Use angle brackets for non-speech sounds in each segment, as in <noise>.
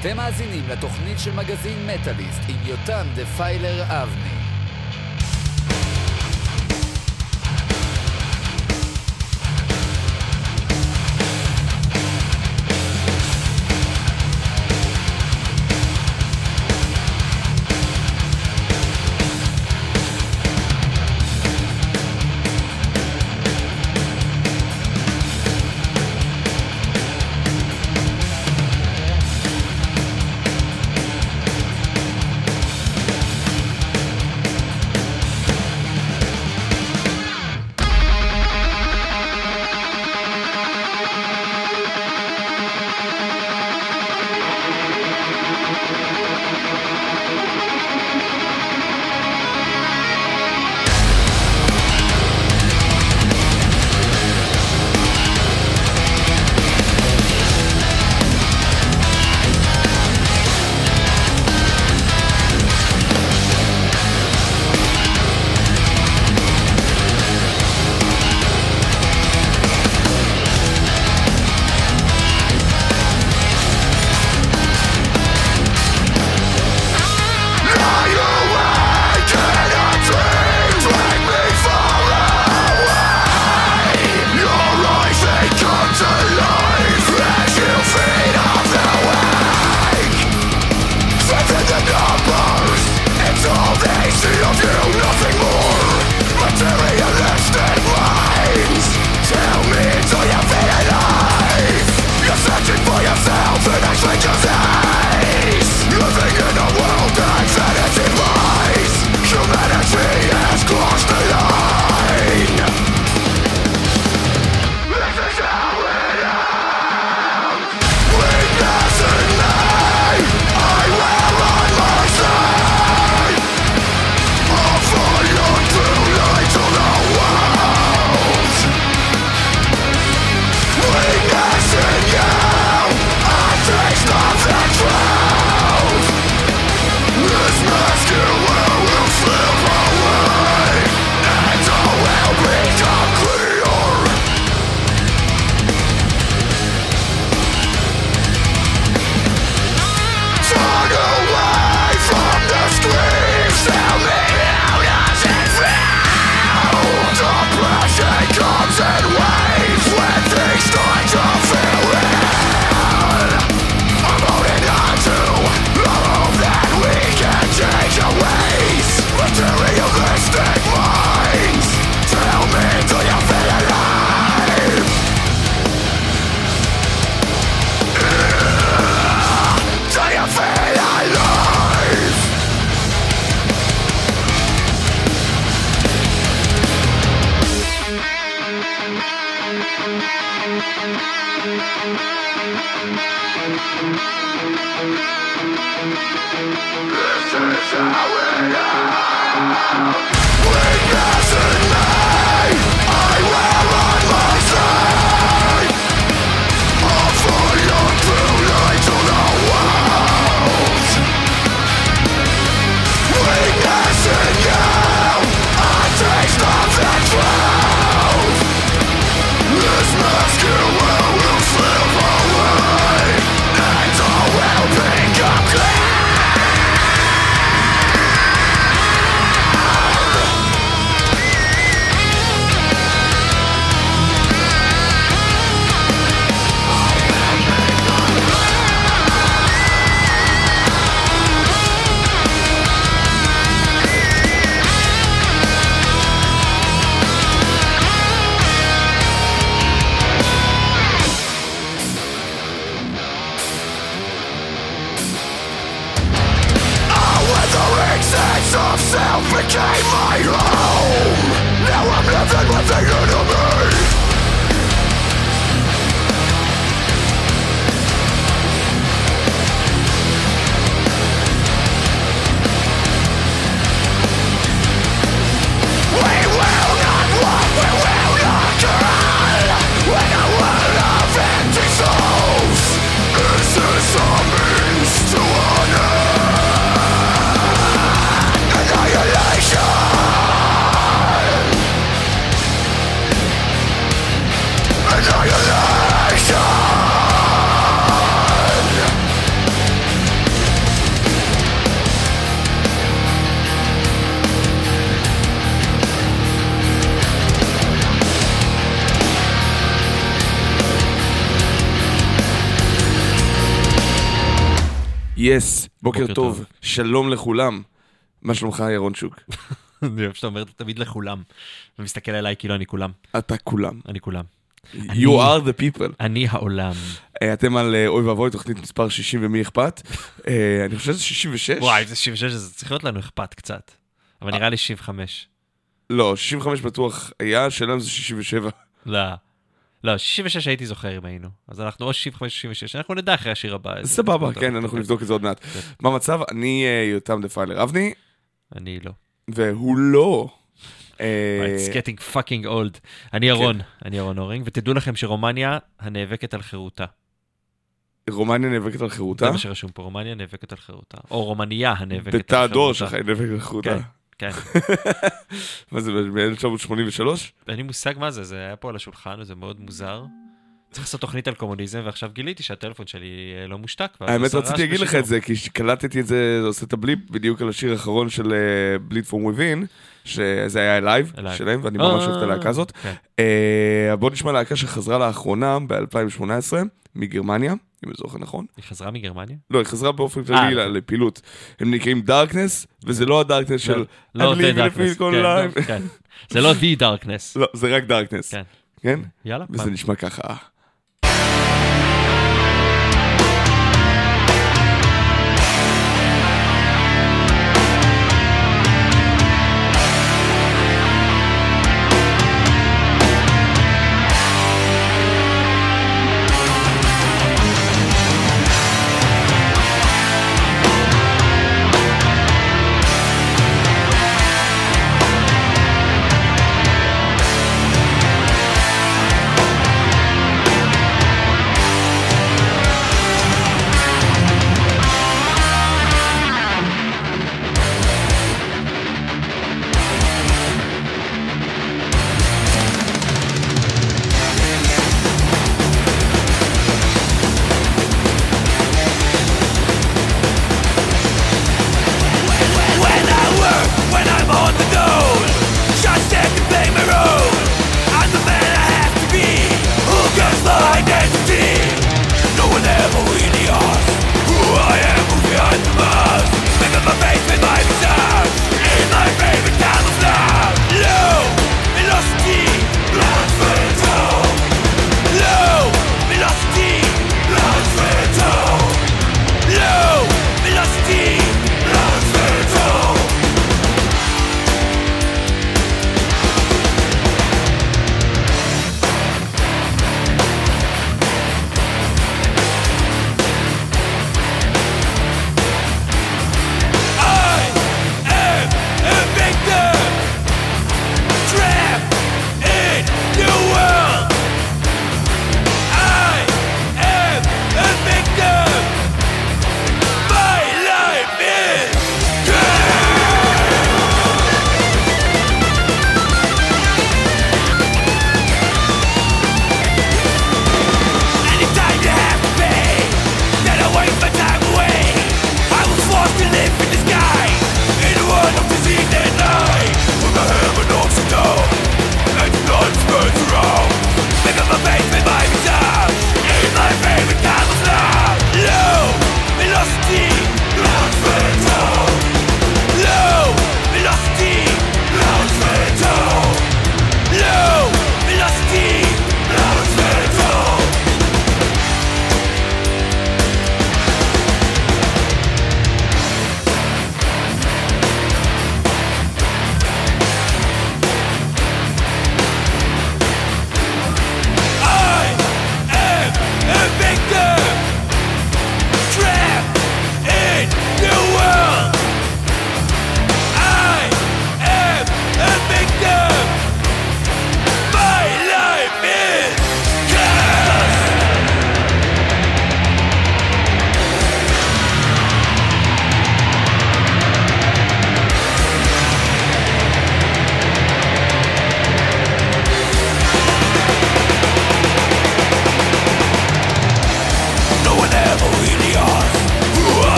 אתם מאזינים לתוכנית של מגזין מטאליסט עם יותם דפיילר אבני. שלום לכולם. מה שלומך, ירון שוק? אני אוהב שאתה אומר תמיד לכולם. ומסתכל עליי כאילו אני כולם. אתה כולם. אני כולם. You are the people. אני העולם. אה, אתם על אה, אוי ואבוי, תוכנית מספר 60 ומי אכפת. אה, אני חושב שזה 66. וואי, זה 66, זה צריך להיות לנו אכפת קצת. אבל נראה לי 65. לא, 65 בטוח היה, השאלה אם זה 67. לא. לא, 66 הייתי זוכר אם היינו. אז אנחנו או 65 או 66, אנחנו נדע אחרי השיר הבא. סבבה, כן, אנחנו. נבדוק את זה עוד מעט. כן. מה המצב? אני אה, יותם דפיילר אבני, אני לא. והוא לא. אה, It's getting fucking old. אני ירון, אני ירון אורינג, ותדעו לכם שרומניה הנאבקת על חירותה. רומניה נאבקת על חירותה. זה מה שרשום פה, רומניה נאבקת על חירותה. או רומניה הנאבקת על חירותה. בתא הדור שלך היא נאבקת על חירותה. כן. <laughs> מה זה, ב-1983? אין לי מושג מה זה, זה היה פה על השולחן, וזה מאוד מוזר. צריך לעשות תוכנית על קומוניזם, ועכשיו גיליתי שהטלפון שלי אה, לא מושתק. האמת רציתי להגיד לך. את זה, כי קלטתי את זה, זה עושה את הבליפ בדיוק על השיר האחרון של בליד פורם ווין, שזה היה אלייב. שלהם, ואני ממש אוהב את הלהקה הזאת. כן. אה, בוא נשמע להקה שחזרה לאחרונה, ב-2018, מגרמניה, אם אני זוכר נכון. היא חזרה מגרמניה? לא, היא חזרה באופן אה, כללי אוקיי. לפעילות. הם נקראים דארקנס, וזה לא הדארקנס של... לא in a Darkness. physical כן, לא. כן. זה לא The Darkness. לא, זה רק דארקנס. כן. כן? יאללה. וזה? נשמע ככה.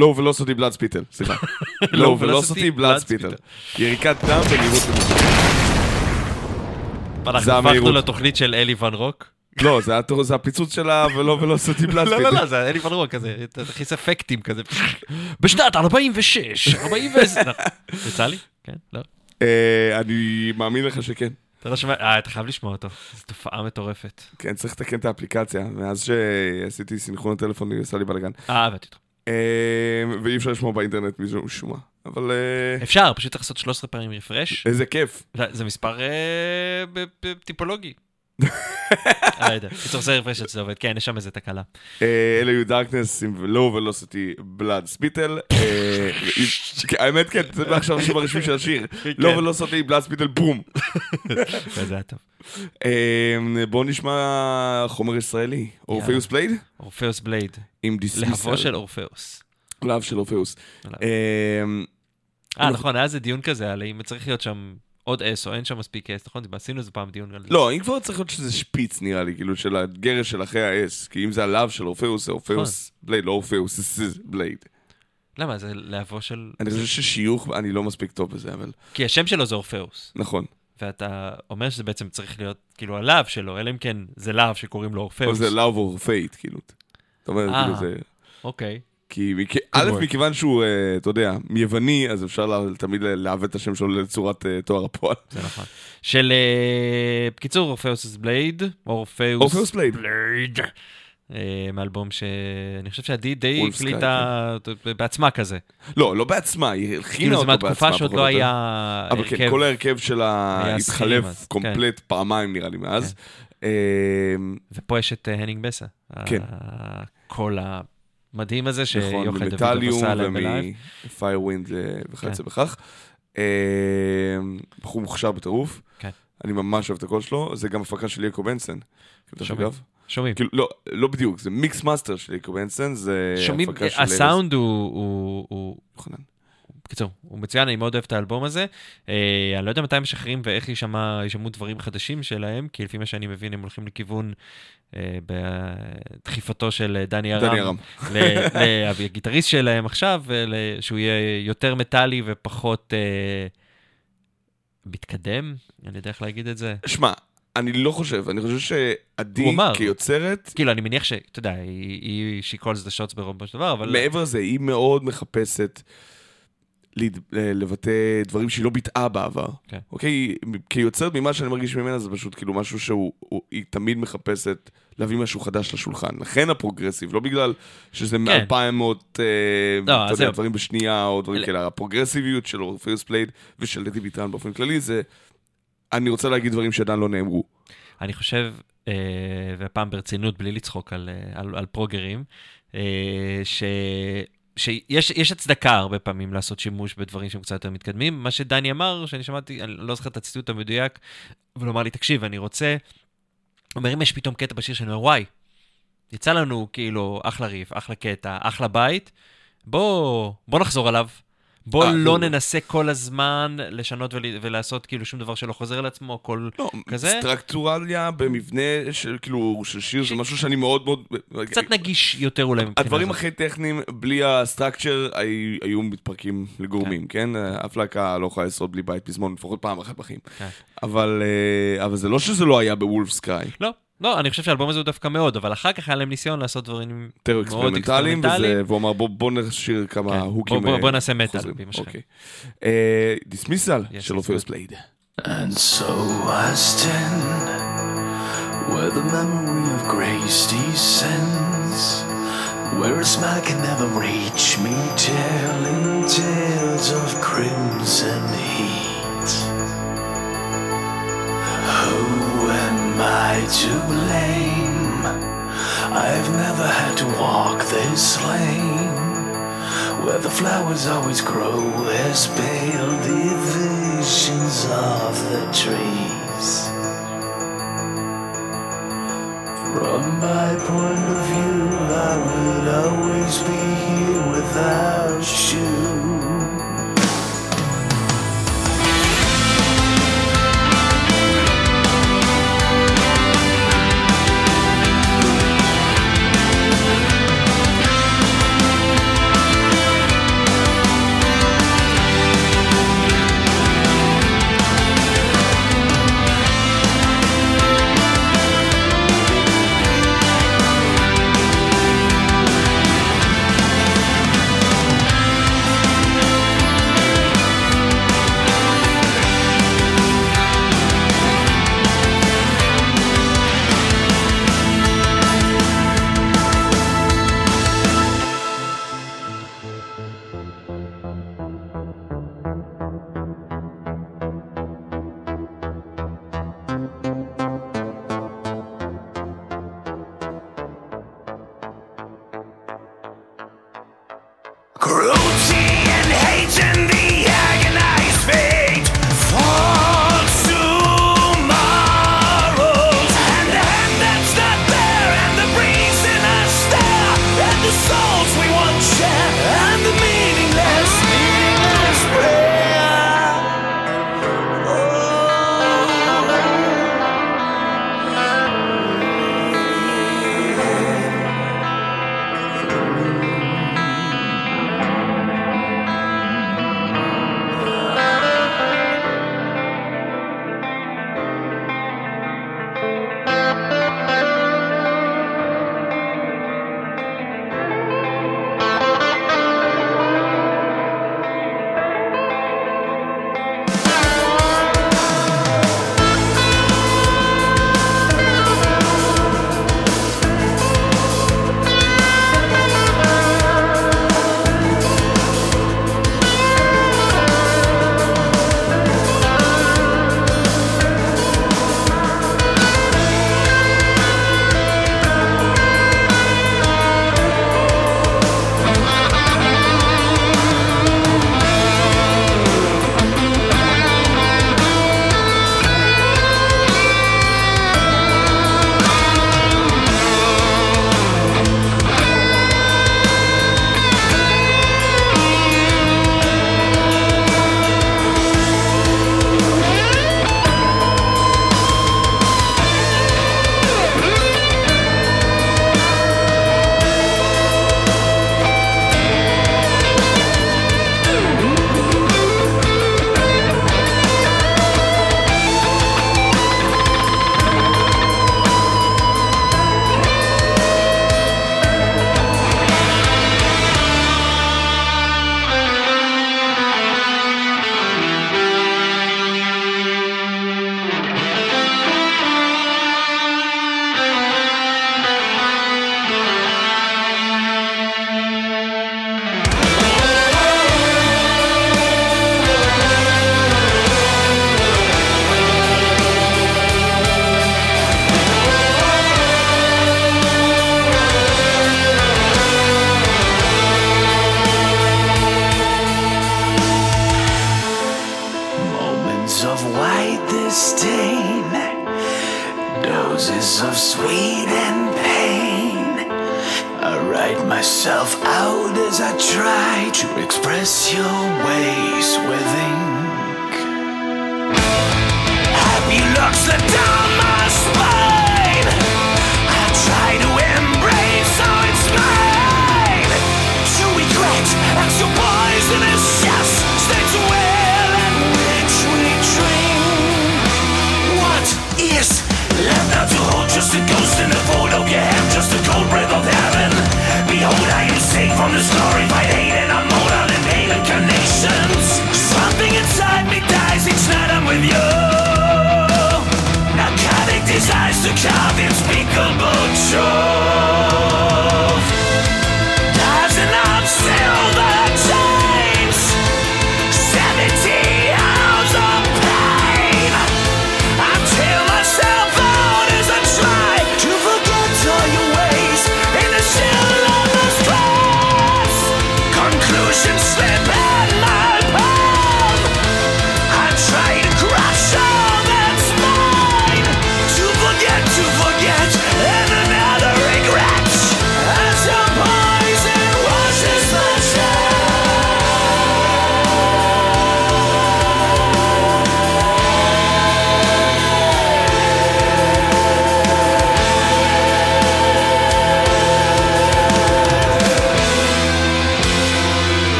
Low velocity blood spital, סליחה. low velocity blood spital. יריקת דם במהירות. אנחנו הפכנו. לתוכנית של אלי ון רוק. לא, זה הפיצוץ של ה-ולא velocity blood לא, לא, spital. לא, זה אלי ון רוק כזה, אתה תכניס אפקטים כזה. בשנת 46, 40 <laughs> יצא לי? כן, לא. אה, אני מאמין לך שכן. אתה לא שומע, אה, אתה חייב לשמוע אותו. זו תופעה מטורפת. כן, צריך לתקן את האפליקציה. מאז שעשיתי סינכרון הטלפון, עושה לי בלאגן. אה, הבנתי אותו. אה, ואי אפשר לשמוע באינטרנט משום מה. אבל אה, אפשר, פשוט צריך לעשות 13 פעמים refresh. איזה כיף. זה מספר אה, טיפולוגי. <laughs> לא יודע. קיצור, זה refresh שזה עובד. כן, יש שם איזה תקלה. אה, אלה היו Darkness עם low velocity blood spatter. <laughs> האמת כן, זה עכשיו השם הרשמי של השיר. <laughs> low velocity blood spatter בום. <laughs> זה היה טוב. אה, בואו נשמע חומר ישראלי. Orpheus Blade? Orpheus Blade. עם דיסמיסל. להבו של אורפאוס. להב של אורפאוס. להב. אה, אה, נכון, היה איזה דיון כזה על אם צריך להיות שם עוד אס או אין שם מספיק אס, נכון? עשינו איזה פעם דיון על זה. לא, אם כבר צריך להיות שזה שפיץ נראה לי, כאילו של הגרש של אחרי האס, כי אם זה הלאו של אורפאוס, זה אורפאוס בלייד, לא אורפאוס, זה בלייד. למה? זה להבו של... אני חושב ששיוך, אני לא מספיק טוב בזה, אבל כי השם שלו זה אורפאוס, נכון. ואתה אומר שזה בעצם צריך להיות כאילו הלאו שלו, אלא אם כן זה לאו שקוראים לו או אורפאוס. זה לאו אורפאית, כאילו. זאת אומרת, אה. כאילו זה... אוקיי. כי א'. מכיוון שהוא, אה, אתה יודע, יווני, אז אפשר תמיד לעוות את השם שלו לצורת אה, תואר הפועל. זה נכון. של... אה, בקיצור, אורפאוס בלייד, אורפאוס בלייד. מאלבום שאני חושב שעדי די הקליטה בעצמה כזה. לא, לא בעצמה, היא כאילו זה אותו בעצמה. מהתקופה שעוד לא. היה אבל כן, הרכב. כל ההרכב שלה התחלף אז, קומפלט פעמיים נראה לי מאז. אה, ופה יש את הנינג בסה. כן. הקול המדהים הזה נכון, שיוחד דוד עשה עליהם בלייב. ומ Firewind וכיוצא כן. בכך. אה, בחור מוכשר בטירוף. כן. אני ממש אוהב את הקול שלו, זה גם הפקה של יאקוב הנסן. דרך שומעים. שומעים. כאילו, לא, לא בדיוק, זה mix master של יאקוב הנסן, זה שומעים, הפקה של... הסאונד הוא- הוא... הוא- יוחנן. בקיצור, הוא מצוין, אני מאוד אוהב את האלבום הזה. אה, אני לא יודע מתי הם משחררים ואיך יישמע, יישמעו דברים חדשים שלהם, כי לפי מה שאני מבין, הם הולכים לכיוון אה, בדחיפתו של אה, דני ארם. דני ארם. ל- ל- הגיטריסט שלהם עכשיו, שהוא יהיה יותר מטאלי ופחות אה, מתקדם, אני יודע איך להגיד את זה. שמע, אני לא חושב, אני חושב שעדי. כיוצרת, כאילו, אני מניח שאתה יודע, היא, היא she calls the shots ברובו של דבר, אבל... מעבר לזה, היא מאוד מחפשת לבטא דברים שהיא לא ביטאה בעבר. כן. אוקיי? כיוצרת ממה שאני מרגיש ממנה זה פשוט כאילו משהו שהיא תמיד מחפשת להביא משהו חדש לשולחן. לכן ה progressive, לא בגלל שזה מ-200 לא, אתה אז יודע. דברים בשנייה או דברים כאלה. הפרוגרסיביות של Orpheus Blade ושל עדי ביטרן באופן כללי זה... אני רוצה להגיד דברים שעדיין לא נאמרו. אני חושב, אה, והפעם ברצינות, בלי לצחוק על, אה, על, על פרוגרים, אה, ש... שיש יש הצדקה הרבה פעמים לעשות שימוש בדברים שהם קצת יותר מתקדמים. מה שדני אמר, שאני שמעתי, אני לא זוכר את הציטוט המדויק, אבל הוא אמר לי, תקשיב, אני רוצה... הוא אומר, אם יש פתאום קטע בשיר שאני אומר, וואי, יצא לנו כאילו אחלה ריף, אחלה קטע, אחלה בית, בוא, בוא נחזור עליו. בוא אה, לא לא. ננסה כל הזמן לשנות ול, ולעשות כאילו שום דבר שלא חוזר על עצמו, כל... לא, כזה? structurally במבנה של כאילו, של שיר, ש- זה משהו שאני מאוד מאוד... קצת נגיש יותר אולי מבחינה הדברים הזאת. הכי טכניים, בלי ה structure, היו- היו מתפרקים לגורמים, כן? אף להקה לא יכולה לשרוד בלי בית פזמון, לפחות פעם אחת בחיים. כן. אבל אה, אבל זה לא שזה לא היה בוולף סקאי. לא, לא, אני חושב שהאלבום הזה הוא דווקא מאוד, אבל אחר כך היה להם ניסיון לעשות דברים יותר מאוד אקספרימנטליים, והוא אמר בוא- בוא נשאיר כמה כן. הוקים בוא- בוא- אה, בוא נעשה מטאל. אוקיי. אה, דיסמיסל Yes, של yes. פלייד. And so I stand where the memory of grace descends, where a smile can never reach me, telling tales of crimson heat. I to blame? I've never had to walk this lane. Where the flowers always grow as pale divisions of the trees. From my point of view, I would always be here without you.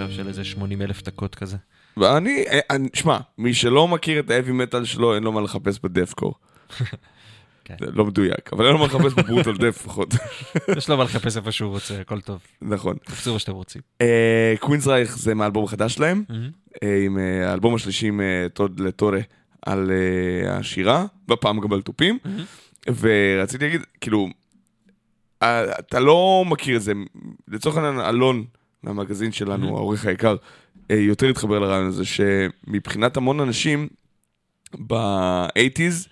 עכשיו של איזה 80 אלף דקות כזה. ואני, אה, שמע, מי שלא מכיר את האבי מטאל שלו, אין לו מה לחפש בדפקור. <laughs> כן. לא מדויק, אבל אין לו מה לחפש בברוטל דף לפחות. יש לו מה לחפש איפה שהוא רוצה, הכל טוב. נכון. תפסו מה שאתם רוצים. אה, קווינסרייך זה מהאלבום החדש שלהם. אה, עם האלבום השלישי עם טוד לטורה על השירה, בפעם גם על תופים. ורציתי להגיד, כאילו, אתה לא מכיר את זה, לצורך העניין אלון מהמגזין שלנו. העורך היקר, אה, יותר התחבר לרעיון הזה, שמבחינת המון אנשים, ב-80's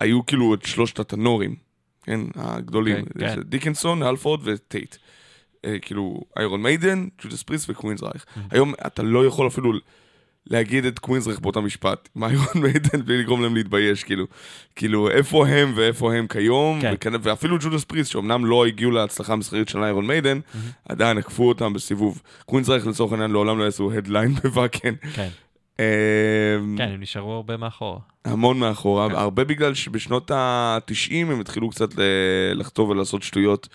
היו כאילו את שלושת הטנורים, כן, הגדולים, כן, כן. זה דיקנסון, הלפורד וטייט. אה, כאילו, Iron Maiden, Judas Priest ו Queensrÿche. היום אתה לא יכול אפילו להגיד את Queensrÿche באותה משפט, עם Iron Maiden, בלי לגרום להם להתבייש, כאילו. כאילו, איפה הם ואיפה הם כיום, כן. וכנ- ואפילו Judas Priest, שאומנם לא הגיעו להצלחה המסחרית של Iron Maiden, עדיין עקפו אותם בסיבוב. Queensrÿche לצורך העניין לעולם לא יעשו headline <laughs> ב Wacken. כן, אה, כן, הם נשארו הרבה מאחורה. המון מאחורה, כן. הרבה בגלל שבשנות ה-90 הם התחילו קצת לחטוב ולעשות שטויות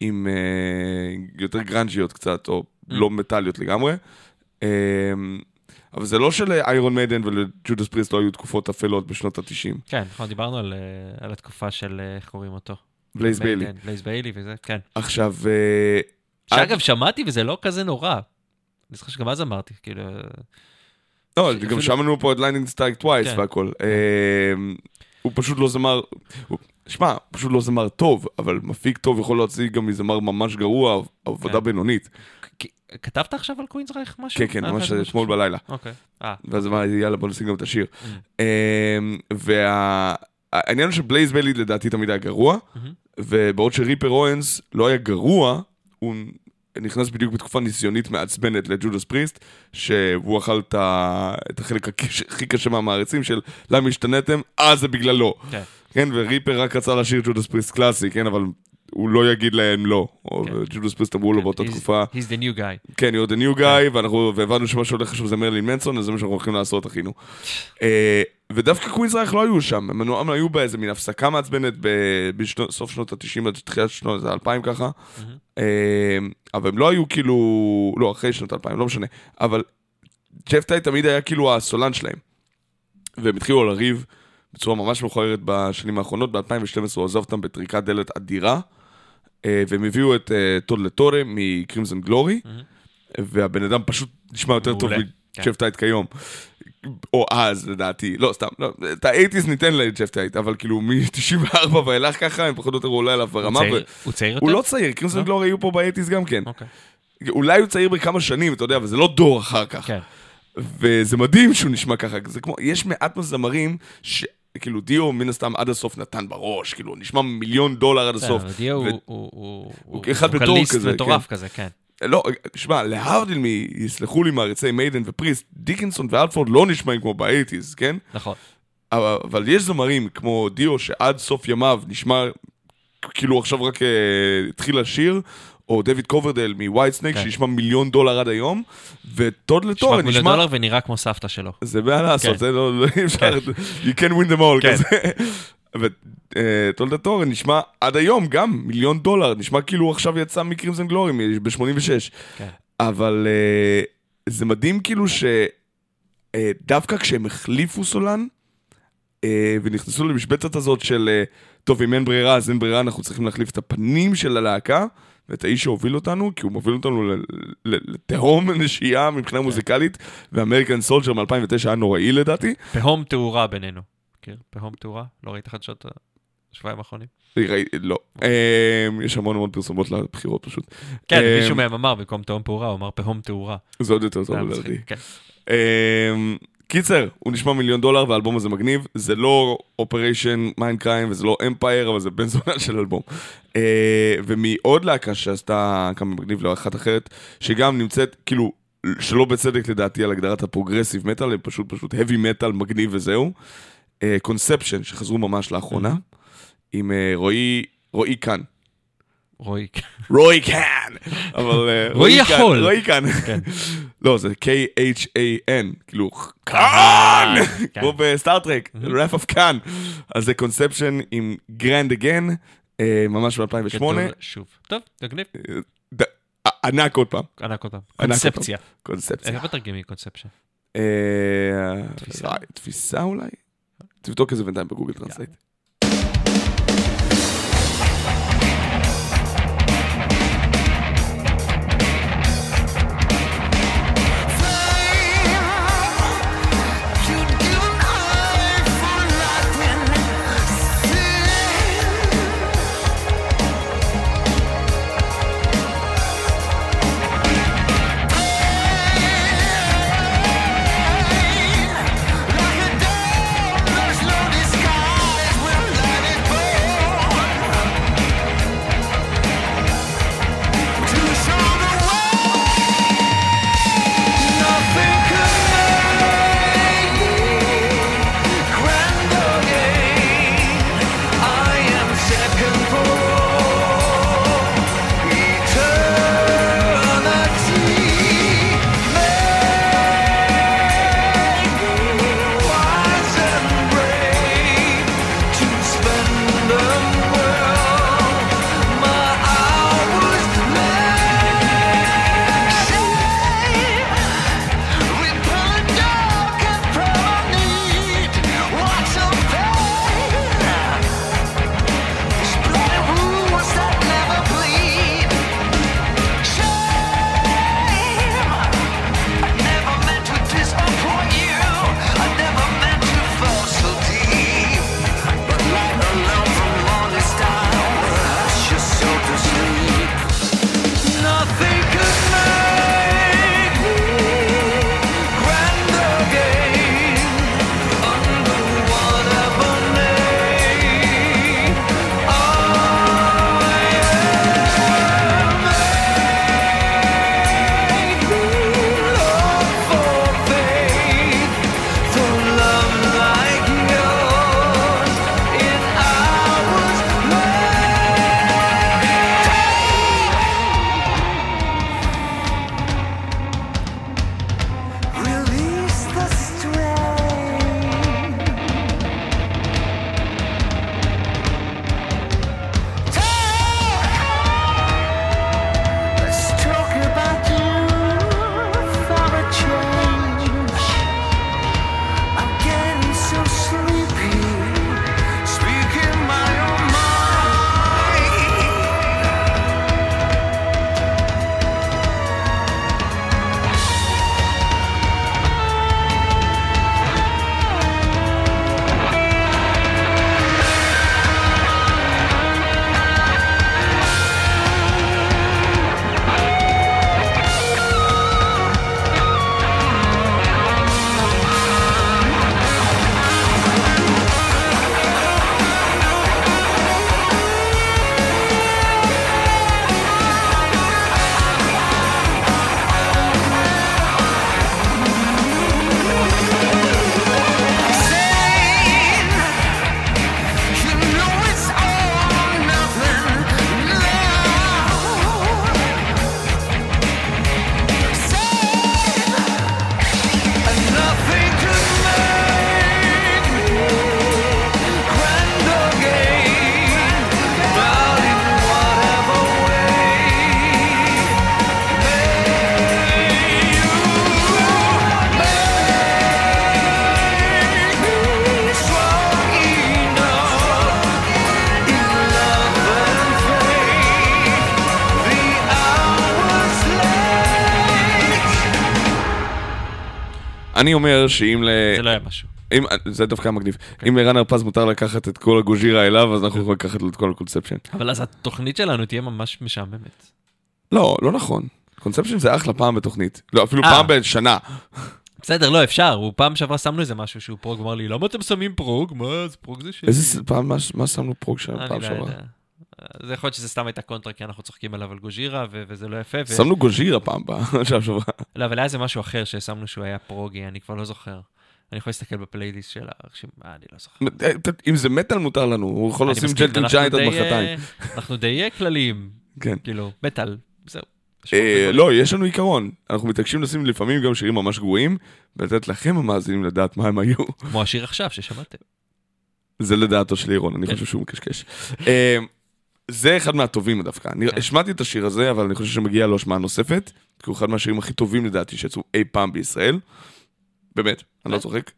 עם אה, יותר גרנג'יות קצת, או Mm. לא מטאליות לגמרי. אבל זה לא של Iron Maiden ול Judas Priest לא היו תקופות אפלות בשנות ה-90. כן, נכון, דיברנו על, אה, על התקופה של, אה, איך קוראים אותו? בלייז ביילי. כן, בלייז ביילי וזה, כן. עכשיו, אה, שאגב, שמעתי וזה לא כזה נורא. אני זוכר שגם אז אמרתי, כאילו... לא, אפילו- גם שמענו פה את Lightning Strikes Twice כן. והכל. אה, הוא פשוט לא זמר, שמע, פשוט לא זמר טוב, אבל מפיק טוב יכול להוציא גם מזמר ממש גרוע, עבודה כן. בינונית. כתבת עכשיו על Queensrÿche משהו? כן, כן, ממש? אתמול בלילה. אוקיי. אה, ואז אמרתי, יאללה, בוא נשים גם את השיר. Mm. והעניין הוא שבלייז ביילי לדעתי תמיד היה גרוע, מהמם. ובעוד שריפר אוונס לא היה גרוע, הוא נכנס בדיוק בתקופה ניסיונית מעצבנת ל Judas Priest, שהוא אכל את ה- את החלק הכי- הכי קשה מהמעריצים של למה השתנתם? אה, זה בגללו. כן. כן, וריפר רק רצה לשיר Judas Priest קלאסי, כן, אבל הוא לא יגיד להם לא. או כן. ג'ודס פריסט אמרו לו כן, באותה he's- תקופה, He's the new guy. כן, you're the new guy, ואנחנו, והבנו שמה שהולך עכשיו זה מרלין מנסון, אז זה מה שאנחנו הולכים לעשות, אחינו. אה, ודווקא קווינס רייך לא היו שם, הם הם היו באיזה מין הפסקה מעצבנת בסוף שנות ה-90 עד תחילת שנות ה-2000 ככה, אה, אבל הם לא היו כאילו, לא, אחרי שנות ה-2000, לא משנה, אבל ג'ף טאי תמיד היה כאילו הסולן שלהם. והם התחילו לריב בצורה ממש מכוערת בשנים האחרונות, ב-2012 הוא עזב אותם בטריקת דלת אדירה, והם הביאו את אה, טוד לה טורה מ Crimson Glory, והבן אדם פשוט נשמע יותר טוב מעולה, כן. מג'ף טייט כיום. או אז, לדעתי, לא, סתם, לא, את ה-80's ניתן לג'ף טייט, אבל כאילו מ-94 ואילך ככה, הם פחות או יותר עולה עליו ברמה. הוא צעיר יותר? הוא לא צעיר, Crimson לא? Glory היו פה ב-80's גם כן. אוקיי. אולי הוא צעיר בכמה שנים, אתה יודע, אבל זה לא דור אחר כך. כן. וזה מדהים שהוא נשמע ככה, זה כמו, יש מעט מזמרים ש... כאילו דיו מן הסתם עד הסוף נתן בראש, כאילו נשמע מיליון דולר עד הסוף. דיו הוא- כזה, מטורף כזה, כן. לא, שמע, להבדיל מ... יסלחו לי מעריצי מיידן ופריסט, דיקנסון ואלפורד לא נשמעים כמו באייטיז, כן? נכון. אבל, אבל יש זמרים כמו דיו שעד סוף ימיו נשמע כאילו עכשיו רק uh, התחיל לשיר, או דויד קוברדייל מ Whitesnake כן. שנשמע מיליון דולר עד היום, וטוד נשמע לטורן כמו נשמע... לדולר ונראה כמו סבתא שלו. זה לעשות, כן. זה לא, לא אי אפשר, כן. you can win them all כן. כזה. וטוד לה טורה נשמע עד היום גם מיליון דולר, נשמע כאילו עכשיו יצא מ Crimson Glory ב-86. כן. אבל אה, זה מדהים כאילו שדווקא כשהם החליפו סולן, אה, ונכנסו למשבצת הזאת של, אה, טוב, אם אין ברירה, אז אין ברירה, אנחנו צריכים להחליף את הפנים של הלהקה, ואת האיש שהוביל אותנו, כי הוא מוביל אותנו לתהום <laughs> נשייה מבחינה כן. מוזיקלית, ואמריקן סולג'ר מ-2009 היה נוראי לדעתי. פהום תאורה בינינו. מכיר? פהום תאורה? לא ראית חדשות השבועיים האחרונים? לא. אה, יש המון המון פרסומות לבחירות פשוט. כן, אה, מישהו מהם אמר, במקום תהום פעורה, הוא אמר פהום תאורה. זה עוד יותר טוב לדעתי. כן. קיצר, הוא נשמע מיליון דולר והאלבום הזה מגניב, זה לא Operation: Mindcrime וזה לא Empire, אבל זה בן זונה של אלבום. אה, ומעוד להקה שעשתה קאמבק מגניב לאחת אחרת, שגם נמצאת, כאילו, שלא בצדק לדעתי על הגדרת ה progressive metal, הם פשוט פשוט heavy metal מגניב וזהו. Conception, שחזרו ממש לאחרונה, עם אה, רועי, רועי קאן. רועי. רועי קאן! אבל... אה, רועי יכול. רועי קאן. <laughs> לא, זה K-H-A-N, כאילו, קאן. קאן! כן. כמו ב Star Trek, Wrath of Khan. אז זה Conception עם Grand Again, אה, ממש ב-2008. גדול שוב. טוב, תגניב. ענק עוד פעם, ענק אותם. ענק קונספציה. קונספציה. איך מתרגמים קונספציה? אה, תפיסה? אה, תפיסה אולי? תבדוק את זה בינתיים ב Google Translate. אני אומר שאם ל... זה לא היה משהו. אם, זה דווקא מגניב. אם לרן הרפז מותר לקחת את כל ה Gojira אליו, אז אנחנו יכולים לקחת לו את כל ה Conception. אבל אז התוכנית שלנו תהיה ממש משעממת. לא, לא נכון. Conception זה אחלה פעם בתוכנית. לא, אפילו אה. פעם בשנה. בסדר, לא, אפשר. הוא פעם שעברה שמנו איזה משהו שהוא prog, אמר לי, למה אתם שמים prog? מה, זה prog זה שלי. איזה פעם, מה- מה שמנו prog שם אני פעם לא שעברה? יודע. זה יכול להיות שזה סתם הייתה קונטרה, כי אנחנו צוחקים עליו על Gojira, ו- וזה לא יפה. ו- שמנו Gojira פעם ב- <laughs> שעה שעברה. לא, אבל היה איזה משהו אחר ששמנו שהוא היה פרוגי, אני כבר לא זוכר. אני יכול להסתכל בפלייליסט של הרשימה, אה, אני לא זוכר. אם זה מטאל מותר לנו, הוא יכול לשים ג'נטל ג'יינט עד מחרתיים. אה, אנחנו די אה, כלליים, כן. כאילו, מטאל, זהו. אה, לא, יש לנו עיקרון. אנחנו מתעקשים לשים לפעמים גם שירים ממש גרועים, ולתת לכם המאזינים לדעת מה הם היו. כמו השיר עכשיו ששמעתם. זה לדעתו של לירון, אני כן. חושב שהוא מקשקש. זה אחד מהטובים דווקא. אני כן. השמעתי את השיר הזה, אבל אני חושב שמגיע לו השמעה נוספת, כי הוא אחד מהשירים הכי טובים לדעתי שיצאו אי פעם בישראל. באמת, אני לא כן. צוחק.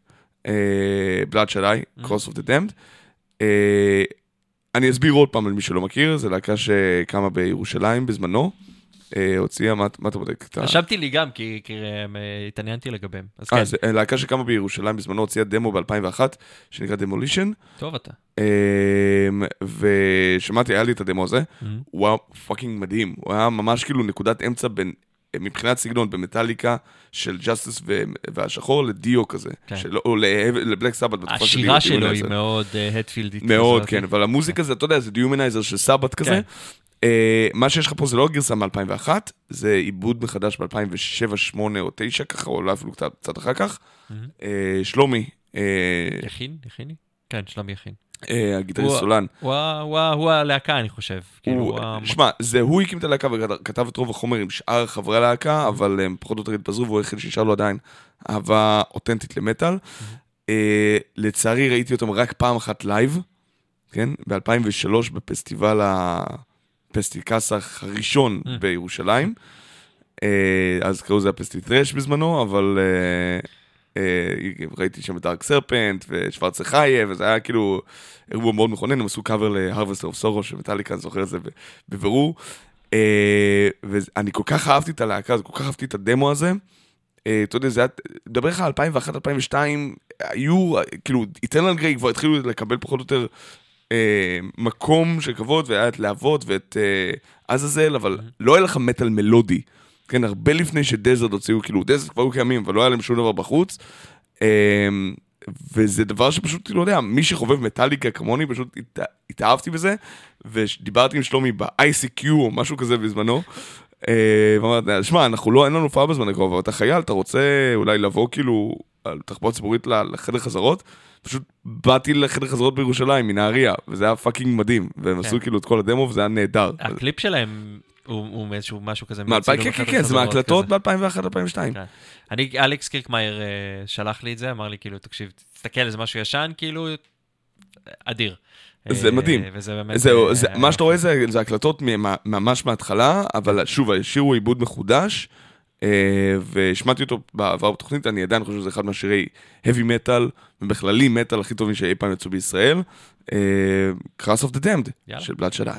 בלאד. Cross of the Damned. אה, אני אסביר עוד פעם למי שלא מכיר, זו להקה שקמה בירושלים בזמנו. אה, הוציאה, מה מה אתה בודק? רשמתי לי גם, כי כי, אה, התעניינתי לגביהם. אז כן, אה, זה להקה שקמה בירושלים בזמנו, הוציאה דמו ב-2001, שנקרא דמולישן. טוב אתה. אמ, ושמעתי, היה לי את הדמו הזה, Mhm. הוא היה fucking מדהים, הוא היה ממש כאילו נקודת אמצע בין, מבחינת סגנון, במטאליקה של Justice והשחור לדיו כזה, כן. של- או ל Black Sabbath בתקופה של דיו. השירה שלו היא. מאוד הטפילדית. מאוד, כן, אבל המוזיקה זה, אתה יודע, זה Dehumanizer של Sabbath כזה. אה, מה שיש לך פה זה לא הגרסה מ-2001, זה עיבוד מחדש ב-2007, 2008 או 2009 ככה, או אולי אפילו קצת קצת אחר כך. Mhm. אה, שלומי, אה, יכין? יכיני? כן, שלומי יכין. הגיטריסט הוא- סולן, הוא ה- הוא ה- הוא הלהקה, אני חושב. כאילו, הוא, הוא ה- שמע, זה הוא הקים את הלהקה וכתב את רוב החומר עם שאר חברי הלהקה, אבל הם פחות או יותר התפזרו, והוא היחיד שנשאר לו עדיין אהבה אותנטית למטאל. אה, לצערי ראיתי אותם רק פעם אחת live, כן? ב-2003 בפסטיבל הפסטיקסח הראשון Mm. בירושלים. אה, אז קראו לזה הפסטיטרש בזמנו, אבל אה, אה, ראיתי שם את דארק סרפנט ושוורצה חיה, וזה היה כאילו אירוע מאוד מכונן, הם עשו קאבר ל-Harvester of Sorrow של מטאליקה, אני זוכר את זה בבירור. אה, ואני כל כך אהבתי את הלהקה הזאת, כל כך אהבתי את הדמו הזה. אה, אתה יודע, זה היה, מדבר לך על 2001-2002, היו, אה, כאילו, איטרנל גריי כבר התחילו לקבל פחות או יותר אה, מקום של כבוד, והיה את להבות ואת אה, עזאזל, אבל לא היה לך מטאל מלודי. כן, הרבה לפני שדזרד הוציאו, כאילו, דזרד כבר היו קיימים, אבל לא היה להם שום דבר בחוץ. אה, וזה דבר שפשוט, לא יודע, מי שחובב מטאליקה כמוני, פשוט הת- התאהבתי בזה, ודיברתי עם שלומי ב-ICQ או משהו כזה בזמנו. אה, ואמרתי, שמע, אנחנו לא, אין לנו הופעה בזמן הקרוב, אבל אתה חייל, אתה רוצה אולי לבוא כאילו על תחבורה ציבורית לחדר חזרות? פשוט באתי לחדר חזרות בירושלים, מנהריה, וזה היה fucking מדהים, והם כן. עשו כאילו את כל הדמו וזה היה נהדר. הקליפ שלהם הוא מאיזשהו משהו כזה. כן, כן, כן, זה כזה. ב-2001-2002. כן. אני, אלכס קירקמאייר אה, שלח לי את זה, אמר לי כאילו, תקשיב, תסתכל, זה משהו ישן, כאילו, אדיר. זה אה, מדהים. וזה באמת... אה, זה, מה שאתה רואה זה, זה הקלטות ממש מההתחלה, אבל שוב, השיר הוא עיבוד מחודש, והשמעתי אותו בעבר בתוכנית, אני עדיין חושב שזה אחד מהשירי heavy metal, ובכללי metal הכי טובים שאי פעם יצאו בישראל, אה, Cross of the Damned. של בלאד שדי.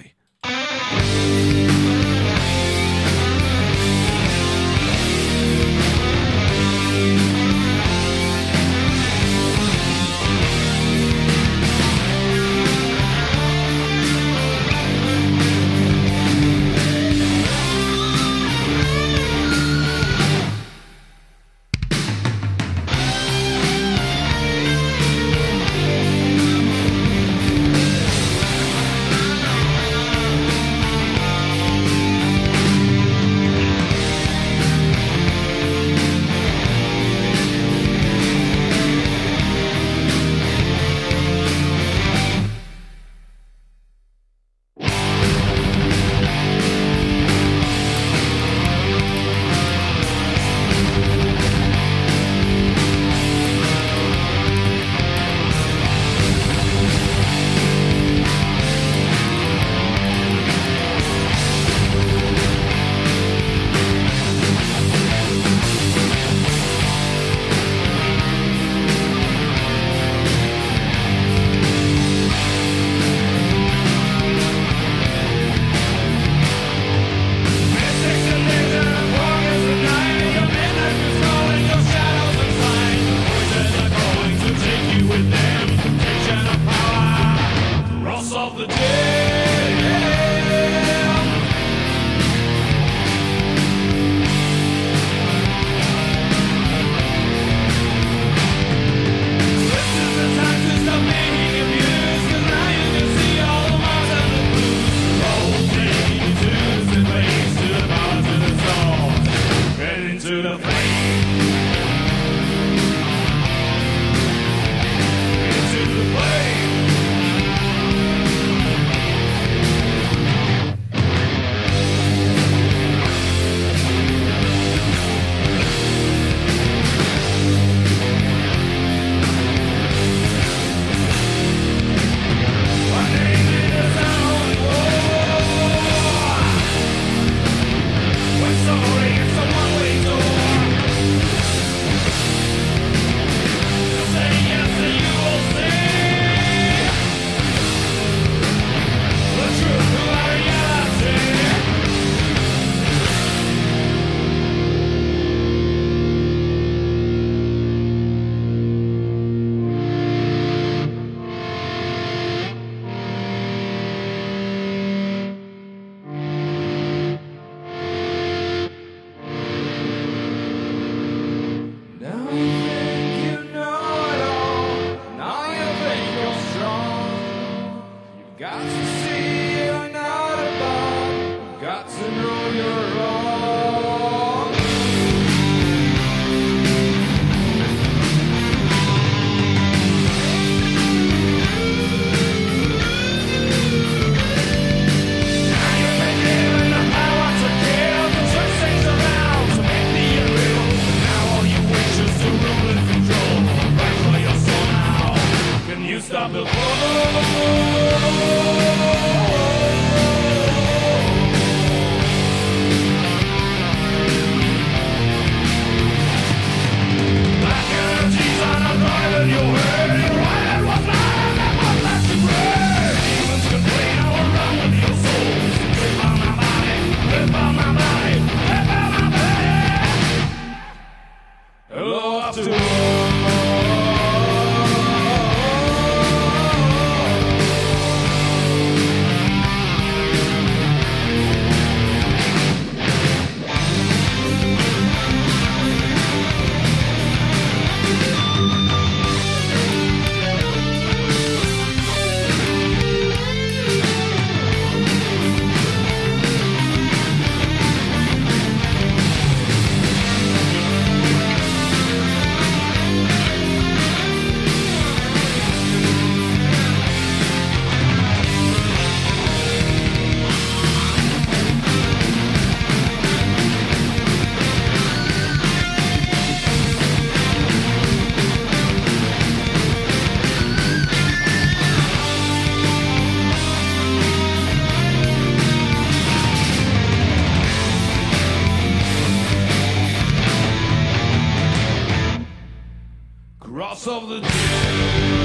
Cross of the.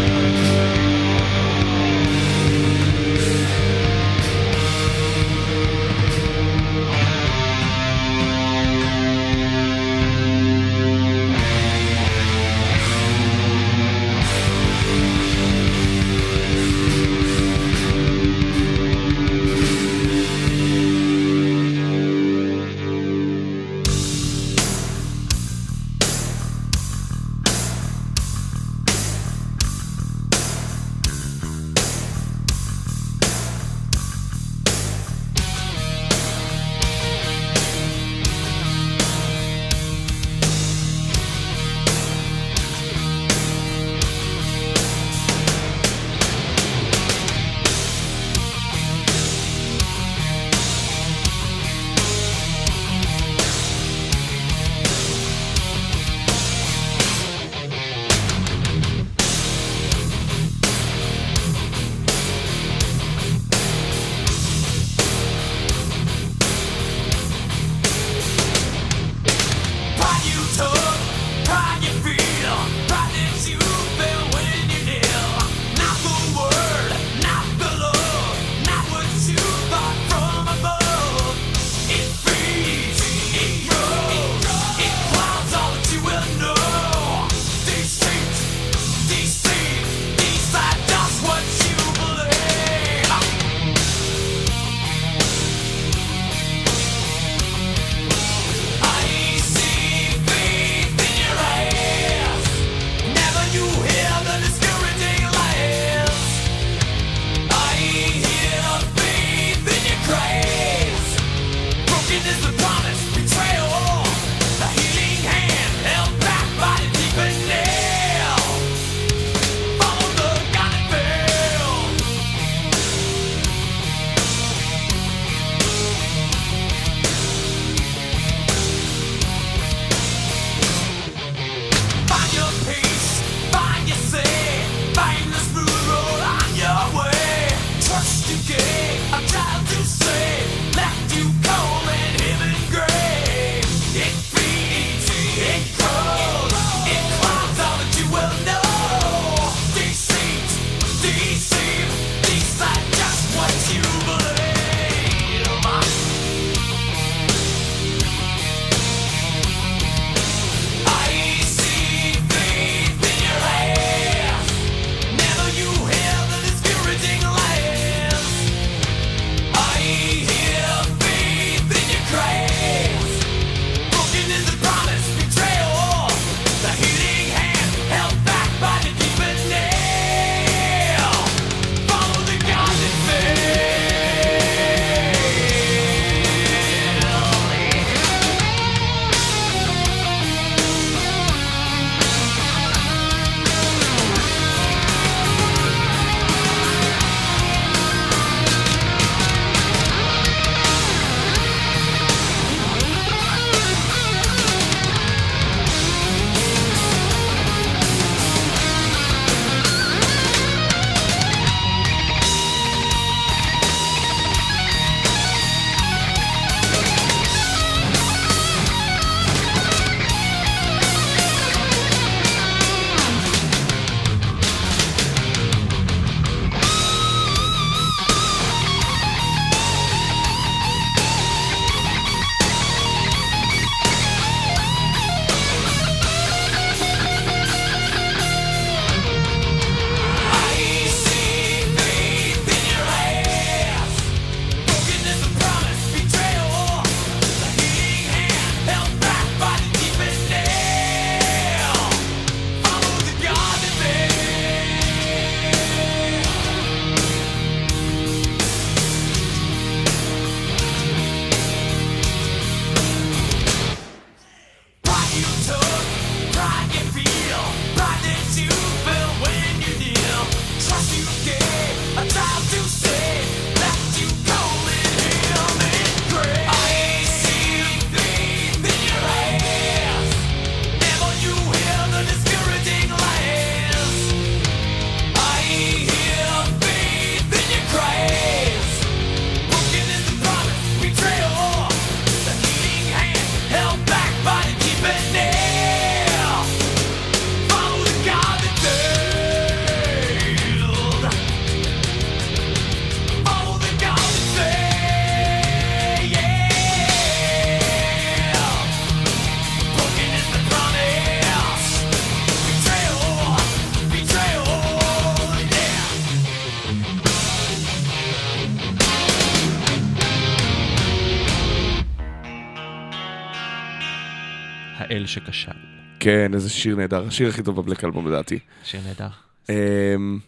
כן, איזה שיר נהדר, השיר הכי טוב ב Black Album לדעתי. שיר נהדר. אמ,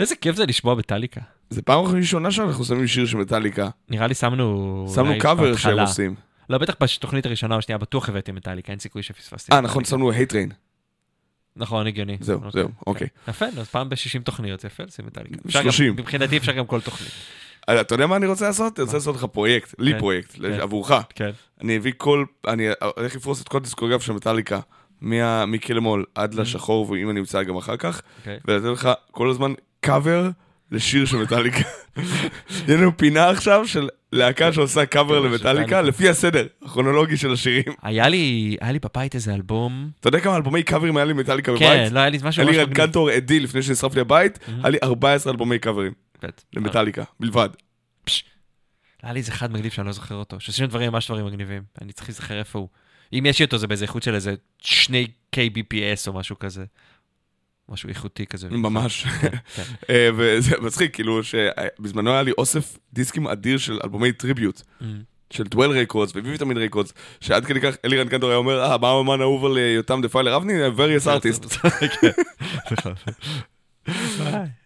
איזה כיף זה לשמוע מטאליקה. זה פעם ראשונה שאנחנו שמים שיר של מטאליקה. נראה לי שמנו... שמנו קאבר שהם. עושים. לא, בטח בתוכנית הראשונה או השנייה בטוח הבאתי מטאליקה, אין סיכוי שפספסתי. אה, נכון. שמנו Hate Train. נכון, הגיוני. זהו, זהו, אוקיי. יפה, אז פעם ב-60 תוכניות, יפה לשים מטאליקה. אפשר גם- 30. מבחינתי אפשר גם כל תוכנית. אה, אתה יודע מה אני רוצה לעשות? אני רוצה לעשות לך פרויקט, לי כן, פרויקט, כן. עבורך. כן. אני אביא כל, אני הולך לפרוס את כל הדיסקוגרף של מטאליקה, מקלמול עד לשחור, ואם אני אמצא גם אחר כך, Mm-hmm. אוקיי. ולתת לך כל הזמן קאבר לשיר של מטאליקה. <laughs> יהיה לנו פינה עכשיו של להקה שעושה קאבר כן, למטאליקה, מטאליקה. לפי הסדר הכרונולוגי של השירים. היה לי, היה לי בבית איזה אלבום. אתה יודע כמה אלבומי קאברים היה לי מטאליקה כן, בבית? לא, היה לי משהו היה לי מגניב. קנטור עדי לפני שנשרף לי הבית, Mm-hmm. היה לי 14 אלבומי קאברים בטח. למטאליקה, בלבד. היה לי איזה אחד מגניב שאני לא זוכר אותו, שעשינו דברים ממש דברים מגניבים, אני צריך להיזכר איפה הוא. אם יש לי אותו זה באיזה איכות של איזה שני kbps או משהו כזה. משהו איכותי כזה. ממש. כן, כן. <laughs> אה, וזה מצחיק, כאילו שבזמנו היה לי אוסף דיסקים אדיר של אלבומי tribute. Mm. של Dwell Records ו Vitamin Records, שעד כדי כך אלירן קנטור היה אומר, אה, מה האמן האהוב על אה, יותם דפיילר אבני? various <laughs> artist. <laughs>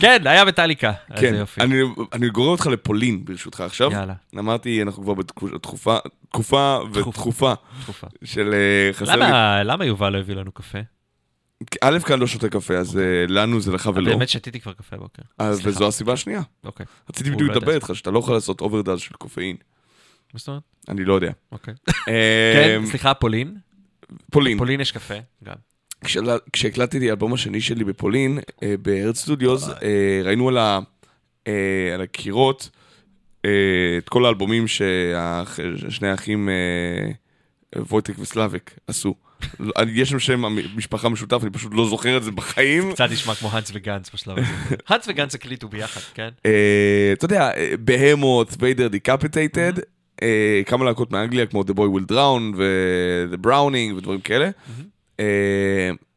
כן. היה. איזה כן. אני- אני גורר אותך לפולין ברשותך עכשיו. יאללה, אמרתי, אנחנו כבר בתקופה תקופה ותכופה תקופה. של אה, חסר לי. למה למה יובל לא הביא לנו קפה? א', כאן לא שותה קפה, אז אה, לנו זה לך ולא. באמת שתיתי כבר קפה בוקר. אז- סליחה. וזו הסיבה השנייה. אוקיי. רציתי בדיוק לא. לדבר איתך, שאתה לא יכול לעשות אוברדאז של קופאין. מה זאת אומרת? אני לא יודע. אוקיי. אה, כן, סליחה, פולין. פולין. פולין יש קפה, גם. כשהקלט- כשהקלטתי האלבום השני שלי בפולין, אה, ב Hertz Studios, אה, ראינו על ה- אה, על הקירות את כל האלבומים ששני האחים וויטק וסלאבק עשו. אני- יש שם שם משפחה משותף, אני פשוט לא זוכר את זה בחיים. קצת נשמע כמו האנס וגנץ בשלב הזה. <laughs> האנס וגנץ הקליטו ביחד, כן? אתה יודע, Behemoth, Vader, Decapitated, כמה להקות מאנגליה כמו The Boy Will Drown ו-The Browning ודברים כאלה,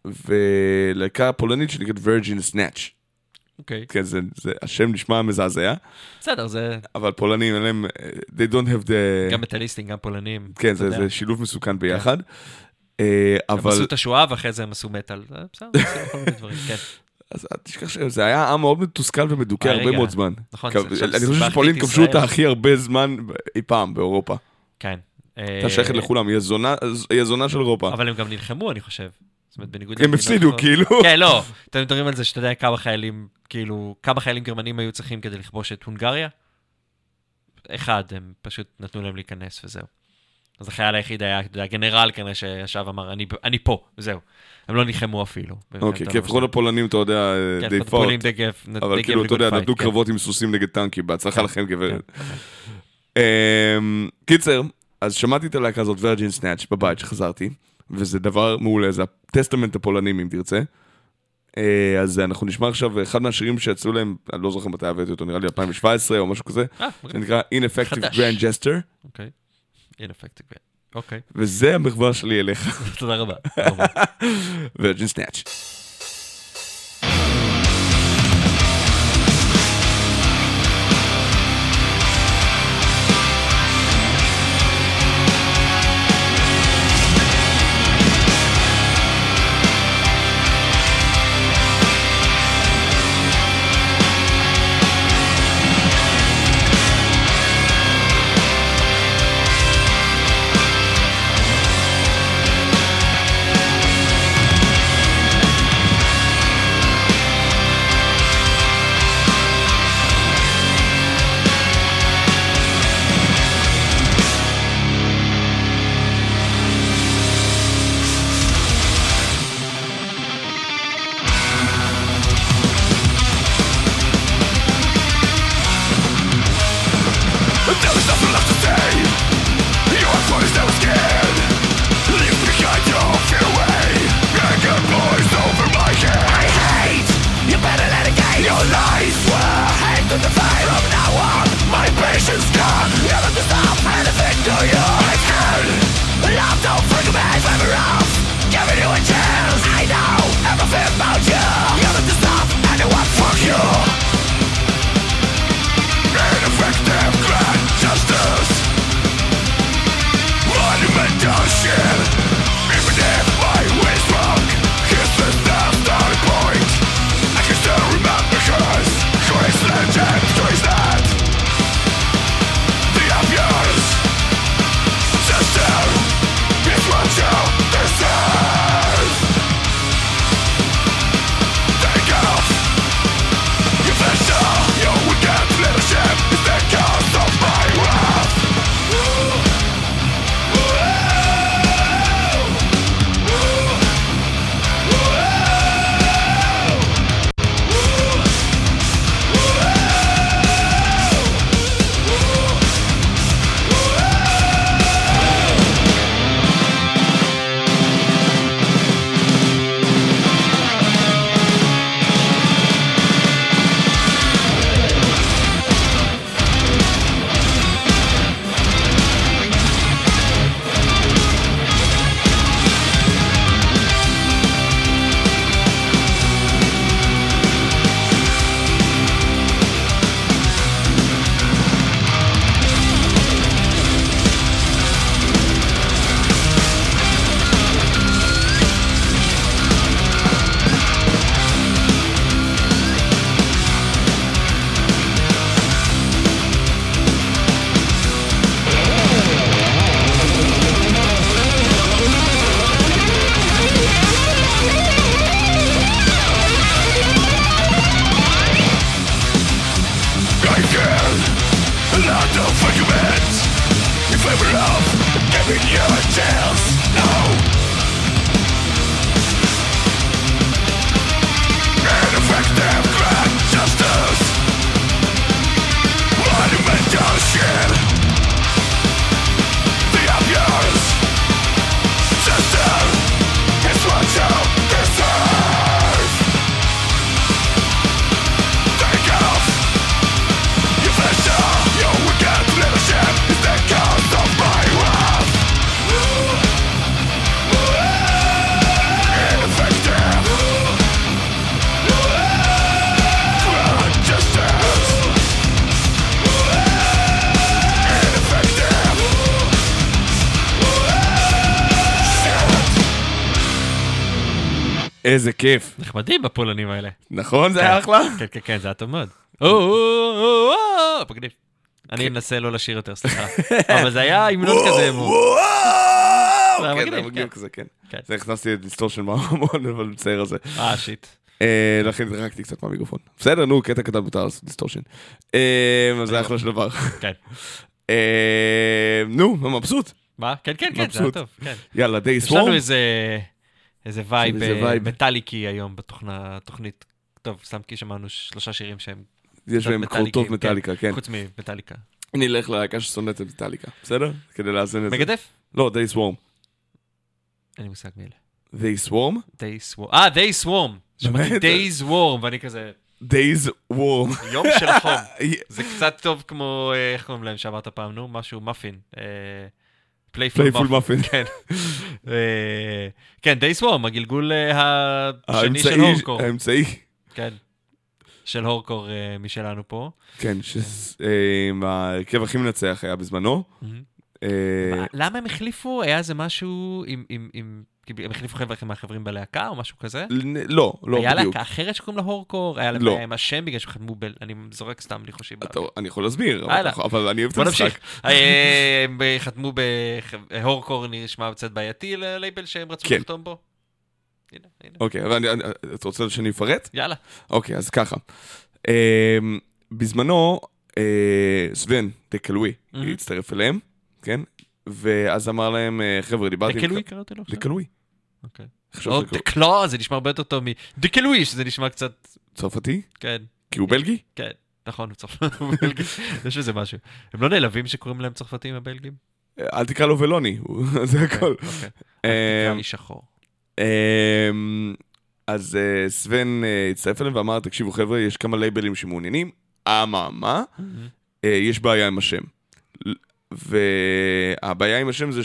ולהקה פולנית שנקראת Virgin Snatch. אוקיי. כן, זה, זה, השם נשמע מזעזע, בסדר, זה אבל פולנים אין להם, אה, they don't have the... גם מטאליסטים, גם פולנים. כן, זה. זה שילוב מסוכן ביחד. אה, הם אבל עשו את השואה ואחרי זה הם עשו מטאל. בסדר, עשו כל מיני דברים, כן. <laughs> אז אל תשכח שזה היה עם מאוד מתוסכל ומדוכא אה, הרבה. מאוד זמן. נכון, זה עכשיו אני חושב שפולין כבשו אותה. הכי הרבה זמן אי פעם באירופה. כן. הייתה שייכת אה, לכולם, היא הזונה- של אירופה. אבל הם גם נלחמו, אני חושב. זאת אומרת, בניגוד הם הפסידו. כאילו. כן, לא. אתם מדברים על זה שאתה יודע כמה חיילים, כאילו, כמה חיילים גרמנים היו צריכים כדי לכבוש את הונגריה? אחד, הם פשוט נתנו להם להיכנס וזהו. אז החייל היחיד היה, אתה יודע, גנרל כנראה שישב ואמר, "אני- אני פה, וזהו. הם לא נלחמו אפילו. אוקיי, כי לפחות הפולנים, אתה יודע, כן, they gave- they אבל כאילו, אתה יודע, נתנו כן. קרבות עם סוסים נגד טנקים, בהצלחה כן, לכם, גברת. כן, אמ, קיצר, אז שמעתי את הלהקה הזאת, ורג'ין סנאץ', בבית שחזרתי, וזה דבר מעולה, זה הטסטמנט הפולנים, אם תרצה. אה, אז אנחנו נשמע עכשיו אחד מהשירים שיצאו להם, אני לא זוכר מתי הבאתי אותו, נראה לי 2017 או משהו כזה, אה, זה מגניב. נקרא Ineffective. Grand Gesture, אוקיי. Ineffective, כן. אוקיי, וזה המחווה שלי אליך, <laughs> תודה רבה. תודה רבה. <laughs> ורג'ין סנאץ'. איזה כיף. נחמדים בפולנים האלה. נכון? זה היה כן. אחלה? כן, כן, כן, זה היה טוב מאוד. או, או, או, או, מגניב. אני אנסה לא לשיר יותר, סליחה. <laughs> אבל זה היה המנון כזה. היה כן, מגניב, זה היה מגניב כן. כזה, כן. כן. זה הכנסתי את דיסטורשן מהמון, <laughs> אבל מצער הזה. אה, שיט. אה, לכן זרקתי קצת מהמיקרופון. בסדר, נו, קטע קטן מותר לעשות דיסטורשן. אה, אז זה אחלה של דבר. כן. <laughs> אה, נו, מבסוט. מה? כן, כן, כן, זה היה. טוב. כן. יאללה, די יש לנו סוורם. איזה איזה vibe איזה אה. מטאליקי היום בתוכנה, תוכנית. טוב, סתם כי שמענו שלושה שירים שהם יש בהם מטאליקים, מטאליקה, כן. חוץ ממטאליקה. אני אלך ללהקה ששונאת את מטאליקה, בסדר? כדי לאזן את זה. מגדף? לא, Day Swarm. אין לי מושג מי אלה. Day Swarm? Day Swarm. אה, Swarm. שמעתי באמת? Day Swarm, ואני כזה, day's warm. יום של חום. <laughs> זה קצת טוב כמו, אה, איך קוראים להם שאמרת פעם, נו? משהו, מאפין. Playful Muffin. כן. אה, כן, Swarm, הגלגול אה, השני של Whorecore. האמצעי. כן. של Whorecore אה, משלנו פה. כן, שההרכב הכי מנצח היה בזמנו. מה- למה הם החליפו? היה איזה משהו עם... כאילו, הם החליפו חבר'ה מהחברים בלהקה או משהו כזה? לא, לא היה בדיוק. להקה אחרת שקוראים לה Whorecore? היה להם לא. עם השם בגלל שהם חתמו ב... אני זורק סתם ניחושים. אני יכול להסביר, אבל אני אוהב את המשחק. אה, הם חתמו ב... הורקור נשמע קצת בעייתי ללייבל שהם רצו כן. לחתום בו. אוקיי, אבל אתה רוצה שאני אפרט? יאללה. אוקיי, אז ככה. אה, בזמנו, אה, סוון דקלווי. הצטרף אליהם, כן? ואז אמר להם, אה, חבר'ה, דיברתי... דקלוי קראתי לו עכשיו? אוקיי. או דקלוי. דקלו, זה נשמע הרבה יותר טוב מדקלוי, שזה נשמע קצת... צרפתי? כן, כי הוא בלגי? כן. נכון, הוא צרפתי. <laughs> בלגי. יש בזה משהו. הם לא נעלבים שקוראים להם צרפתים הבלגים? אה, אל תקרא לו ולוני, <laughs> זה הכל. אוקיי. אה, תקרא לי שחור. אמ, אז אה, סוון אה, הצטרף אליהם ואמר, תקשיבו חבר'ה, יש כמה לייבלים שמעוניינים, אממה, אה, יש בעיה עם השם. והבעיה עם השם זה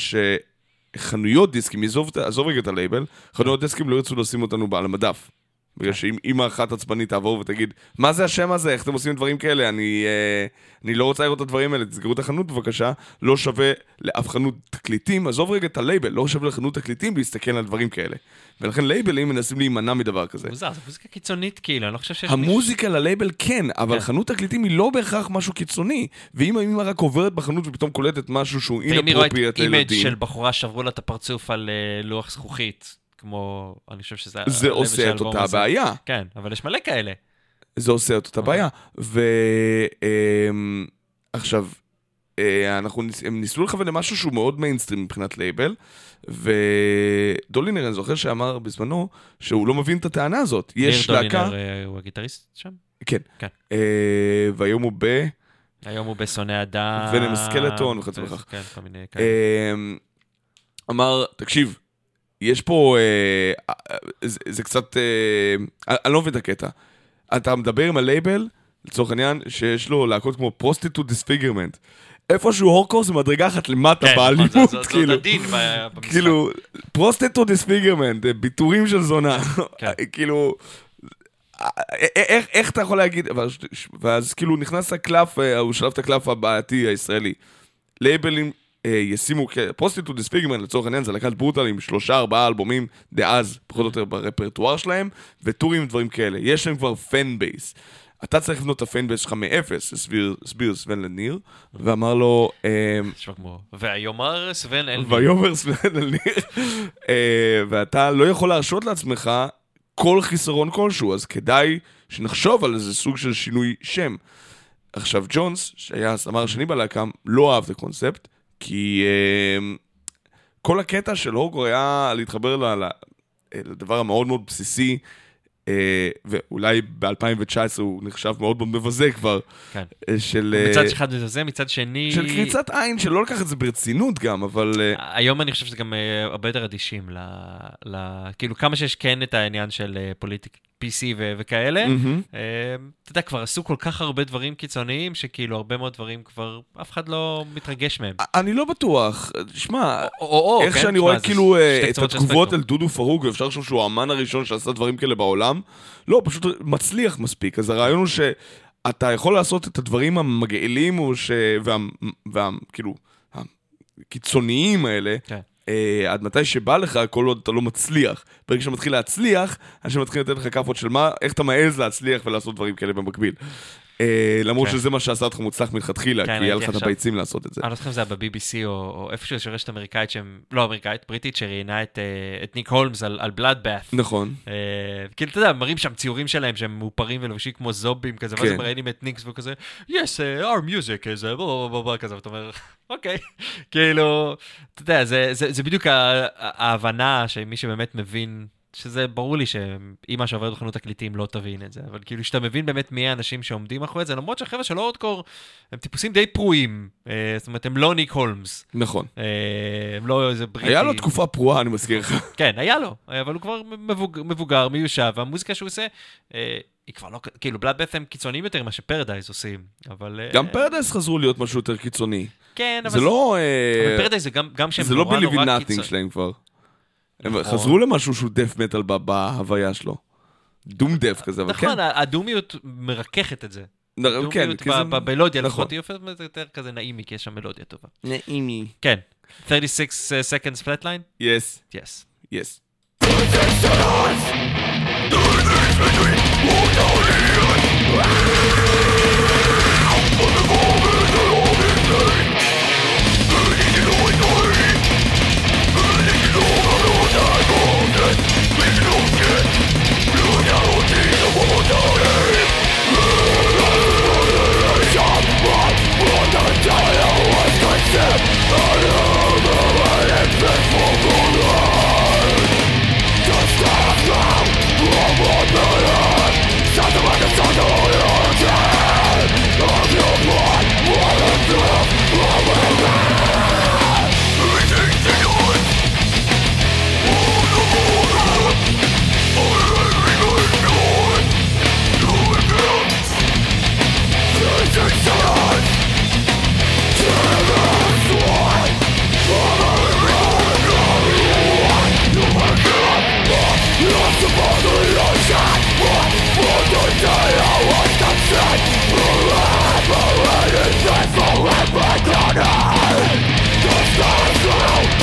שחנויות דיסקים, עזוב רגע את הלייבל, חנויות דיסקים לא ירצו לשים אותנו על המדף. בגלל שאם אימא אחת עצבנית תעבור ותגיד, מה זה השם הזה, איך אתם עושים דברים כאלה, אני, אה, אני לא רוצה לראות את הדברים האלה, תסגרו את החנות בבקשה, לא שווה לאף חנות תקליטים, עזוב רגע את הלייבל, לא שווה לחנות תקליטים להסתכל על דברים כאלה. ולכן לייבלים מנסים להימנע מדבר כזה. מוזר, זו מוזיקה קיצונית כאילו, אני לא חושב שיש... המוזיקה ללייבל כן, אבל כן. חנות תקליטים היא לא בהכרח משהו קיצוני. ואם האמא רק עוברת בחנות ופתאום קולטת משהו שהוא מישהו- ואם היא רואה את image של בחורה שברו לה את הפרצוף על אה, לוח זכוכית, כמו, אני חושב שזה... זה עושה את אותה הזה. בעיה. כן, אבל יש מלא כאלה. זה עושה את אותה אוקיי. בעיה. ועכשיו, אנחנו, ניס- הם ניסו לכוון למשהו שהוא מאוד מיינסטרים מבחינת לייבל, ודולינר, אני זוכר שאמר בזמנו, שהוא לא מבין את הטענה הזאת. יש להקה, דולינר אה, הוא הגיטריסט שם? כן, כן. אה, והיום הוא ב... היום הוא בשונא אדם. Venomous Skeleton וכיוצא בכך. כן, כל מיני כאלה. אמ, אמר, תקשיב, יש פה, אה, אה, זה, זה קצת, אה, אני לא מבין את הקטע. אתה מדבר עם הלייבל, לצורך העניין, שיש לו להקות כמו Prostitute Disfigurement. איפשהו Whorecore זה מדרגה אחת למטה כן, נכון, באלימות, זה- זה- זה כאילו. עוד עדין ב- במשחק. כאילו, Prostitute Disfigurement, ביתורים של זונה. כן. כאילו, א- א- איך, איך אתה יכול להגיד, ואז, ואז כאילו נכנס הקלף, אה, הוא שלף את הקלף הבעייתי הישראלי. לייבלים אה, ישימו, Prostitute Disfigurement לצורך העניין זה להקת brutal עם שלושה ארבעה אלבומים דאז, פחות או יותר ברפרטואר שלהם, וטורים ודברים כאלה. יש להם כבר fan base. אתה צריך לבנות את ה fan base שלך מאפס, הסביר, סבן לניר, ואמר לו, כמו... והיומר סוון אלבי. ויאמר סבן אל ניר, אה, ואתה לא יכול להרשות לעצמך כל חיסרון כלשהו, אז כדאי שנחשוב על איזה סוג של שינוי שם. עכשיו, ג'ונס, שהיה הסמר השני בלהקה, לא אהב את הקונספט, כי אה, כל הקטע של הוגו היה להתחבר לדבר המאוד מאוד בסיסי, אה, ואולי ב-2019 הוא נחשב מאוד מאוד מבזה כבר, כן. אה, של... אה, מצד אחד זה, מצד שני... של קריצת עין, שלא לקח את זה ברצינות גם, אבל... אה, היום אני חושב שזה גם אה, הרבה יותר אדישים ל... ל... כאילו, כמה שיש כן את העניין של אה, פוליטיק PC ו... וכאלה. אה, אתה יודע, כבר עשו כל כך הרבה דברים קיצוניים, שכאילו הרבה מאוד דברים כבר, אף אחד לא מתרגש מהם. אני לא בטוח, שמע, או, או, או, איך כן? שאני רואה כאילו אה, שתי את התגובות. על דודו פרוק, ואפשר לחשוב שהוא האמן הראשון שעשה דברים כאלה בעולם, לא, פשוט מצליח מספיק. אז הרעיון הוא שאתה יכול לעשות את הדברים המגעילים, או ש... וה... וה... כאילו, הקיצוניים האלה, כן. אה, עד מתי שבא לך, כל עוד אתה לא מצליח. ברגע שאתה מתחיל להצליח, אנשים מתחילים לתת לך כאפות של מה, איך אתה מעז להצליח ולעשות דברים כאלה במקביל. אה, למרות כן. שזה מה שעשה אותך מוצלח מלכתחילה, כן, כי היה לך את הביצים לעשות את זה. אני לא זוכר אם זה היה ב-BBC או, איפשהו יש רשת אמריקאית שהם, לא אמריקאית, בריטית, שראיינה את, אה, ניק הולמס על, על בלאדבאט. נכון. אה, כאילו, אתה יודע, מראים שם ציורים שלהם שהם מאופרים ולבושים כמו זובים כזה, ואז כן. הם מראיינים את ניקס וכזה, yes, uh, our music is uh, בוא, בוא, בוא, כזה, ואתה אומר, אוקיי. <laughs> כאילו, אתה יודע, זה, בדיוק ההבנה שמי שבאמת מבין, שזה ברור לי שאימא שעוברת בחנות תקליטים לא תבין את זה, אבל כאילו, שאתה מבין באמת מי האנשים שעומדים מאחורי זה, למרות שהחבר'ה של אורדקור הם טיפוסים די פרועים, אה, זאת אומרת, הם לא ניק הולמס, נכון. אה, הם לא איזה בריטי. היה לו תקופה פרועה, אני מזכיר לך. <laughs> כן, היה לו, אבל הוא כבר מבוג... מבוגר, מיושב, והמוזיקה שהוא עושה, אה, היא כבר לא, כאילו, בלאדבאט הם קיצוניים יותר ממה שפרדייז עושים, אבל... אה, גם פרדייס חזרו להיות משהו יותר קיצוני. כן, אבל זה לא... אה, אבל פרדייז זה גם, גם שהם זה לא נורא ביליבי נורא נאטינג קיצוניים. שלהם כבר. הם נכון. חזרו למשהו שהוא דף מטאל בהוויה שלו. דום דף כזה, אבל נכון, כן. נכון, הדומיות מרככת את זה. כן, דומיות במלודיה, נכון. היא הופכת יותר כזה נעימי, כי יש שם מלודיה טובה. נעימי. כן. 36 uh, seconds flatline? Yes. Yes. Yes. Yes. Someone i'm a man, it's Oh!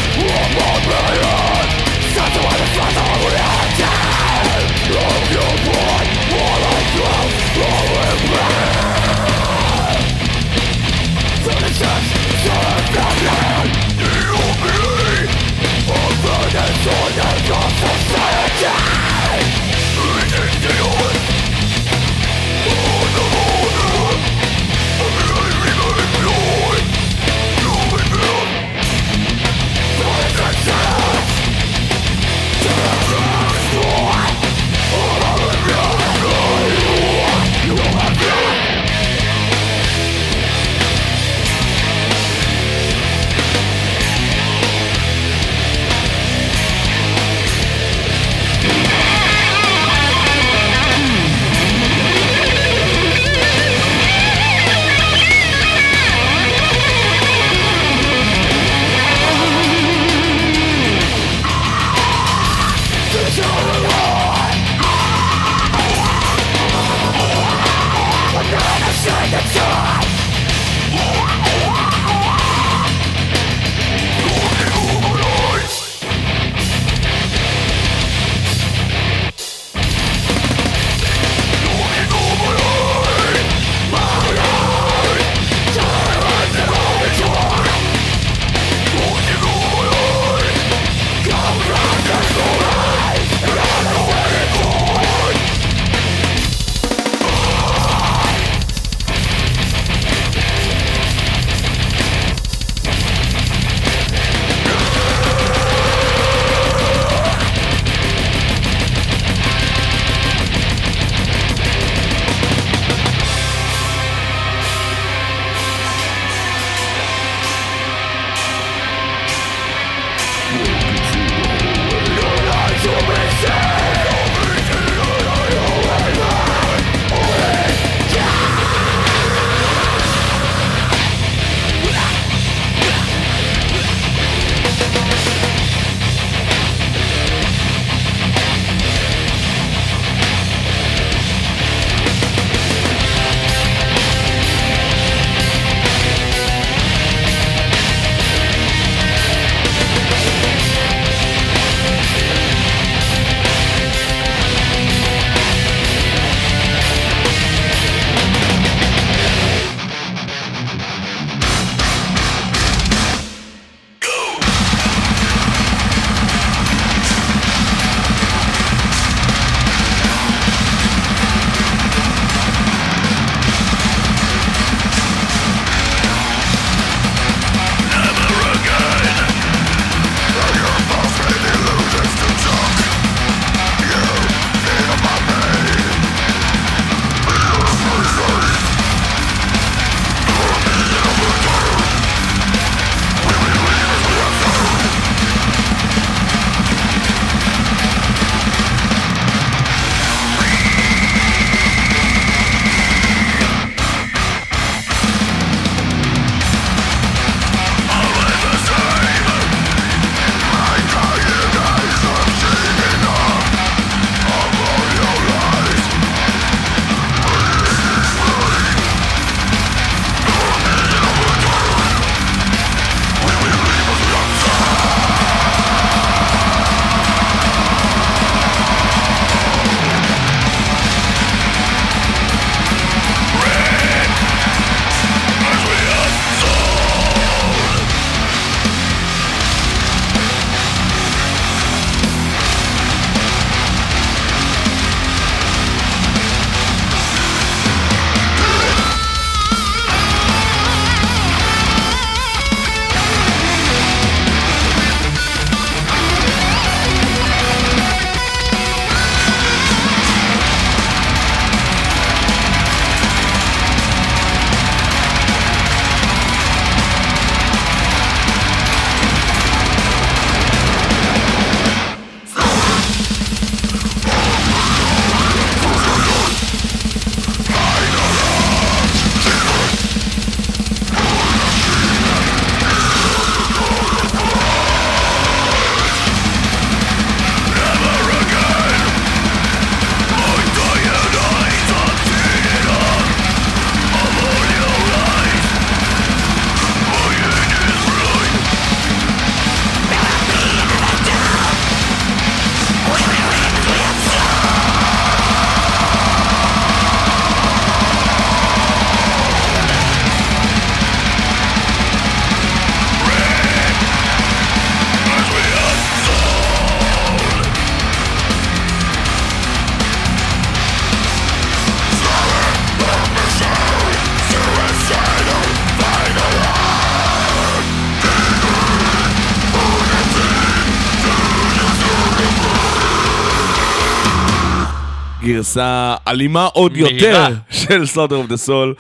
גרסה אלימה עוד מהירה. יותר של Slaughter of the Soul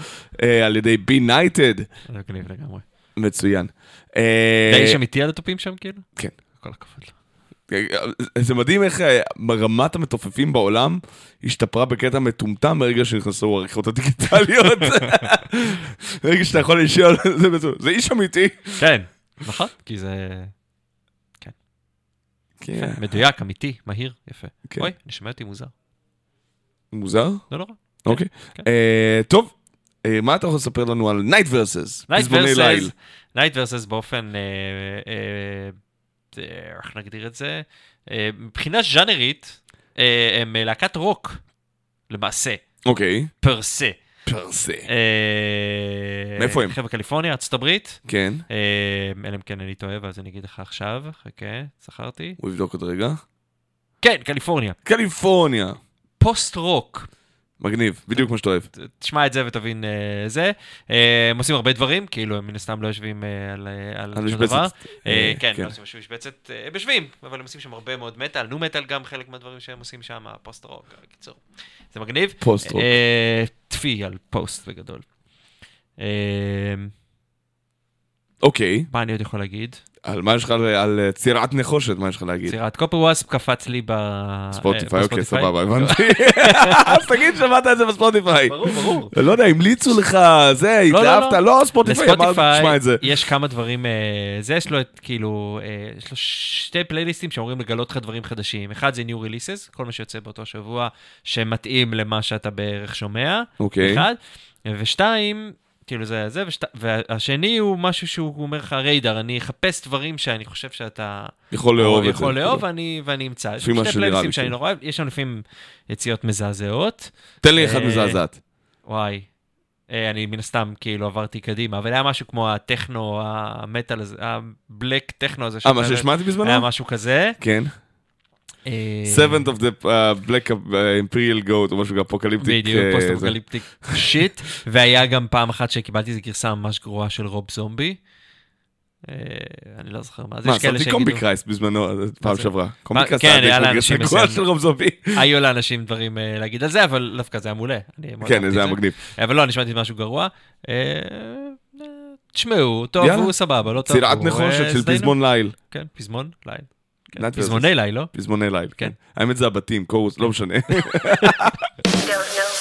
על ידי Benighted. מגניב לגמרי. מצוין. אה, זה איש אמיתי על התופים שם כאילו? כן. כל הכבוד לו. זה מדהים איך אה, רמת המתופפים בעולם השתפרה בקטע מטומטם ברגע שנכנסו העריכות הדיגיטליות. <laughs> ברגע שאתה יכול לשאול, זה זה איש אמיתי. כן, נכון, כי זה כן. מדויק, אמיתי, מהיר, יפה. כן. אוי, אני שומע אותי מוזר. מוזר? לא נורא. אוקיי. כן. אה, טוב, אה, מה אתה יכול לספר לנו על Night Verses? פזמוני ליל. Verses, Night Verses באופן, אה, איך נגדיר את זה? מבחינה ז'אנרית, הם להקת רוק, למעשה, אוקיי, per se. per se. אה, מאיפה הם? חבר'ה קליפורניה, ארצות הברית. כן, אלא אם כן אני טועה, אז אני אגיד לך עכשיו, חכה, זכרתי. הוא יבדוק עוד רגע. כן, קליפורניה. קליפורניה. post rock. מגניב, בדיוק מה שאתה אוהב. תשמע את זה ותבין אה, זה. אה, הם עושים הרבה דברים, כאילו הם מן הסתם לא יושבים אה, על, על על שום. דבר. אה, כן, כן. לא עושים משבצת, הם יושבים, אבל הם עושים שם הרבה מאוד מטאל, nu metal גם חלק מהדברים שהם עושים שם, post rock, בקיצור. זה מגניב. post rock. טפי על פוסט בגדול. אוקיי, מה אני עוד יכול להגיד? על מה יש לך, על אה, צירת נחושת, מה יש לך להגיד? צירת קופר וואספ קפץ לי אה, אוקיי, בספוטיפיי. סבבה, הבנתי. <laughs> אז תגיד שמעת את זה בספוטיפיי. ברור, ברור. לא יודע, המליצו לך, זה, לא, לא, התלהבת, לא, ספוטיפיי, לספוטיפיי תשמע את זה. יש כמה דברים, אה, זה יש לו את כאילו, יש לו שתי פלייליסטים שאומרים לגלות לך דברים חדשים. אחד זה New Releases, כל מה שיוצא באותו שבוע, שמתאים למה שאתה בערך שומע. אוקיי. אחד. ושתיים, כאילו זה זה, ושת... והשני הוא משהו שהוא אומר לך ריידר, אני אחפש דברים שאני חושב שאתה יכול לאהוב את זה. יכול לאהוב ואני, ואני אמצא. לפי מה שני שנראה לי, פלייליסטים שאני כן. לא רואה, יש שם לפעמים יציאות מזעזעות. תן לי אחד אה, מזעזעת. וואי. אה, אני מן הסתם כאילו עברתי קדימה, אבל היה משהו כמו הטכנו, המטאל הזה, הבלק טכנו הזה. אה, מה שהשמעתי בזמנו? היה משהו כזה. כן. אה, Seventh of the uh, Black uh, Imperial Goat, או משהו אפוקליפטיק. בדיוק, אה, פוסט. אפוקליפטיק שיט, והיה גם פעם אחת שקיבלתי איזו גרסה ממש גרועה של רוב זומבי. אה, אני לא זוכר מה זה, מה, שמתי שיגידו, קומבי קרייסט בזמנו, אה, פעם? שעברה. קומבי קרייסט כן, היה לאנשים. של רוב זומבי. היו לאנשים דברים אה, להגיד על זה, אבל דווקא זה היה מעולה. כן, זה היה מגניב. אבל לא, אני שמעתי משהו גרוע. אה, אה, תשמעו, טוב. הוא סבבה, לא טוב. צירת נחושת אה, של. פזמון ליל. כן, פזמון ליל. כן, פזמוני ליל, לא? פזמוני ליל. כן. האמת זה הבתים, קורוס, לא משנה. <laughs>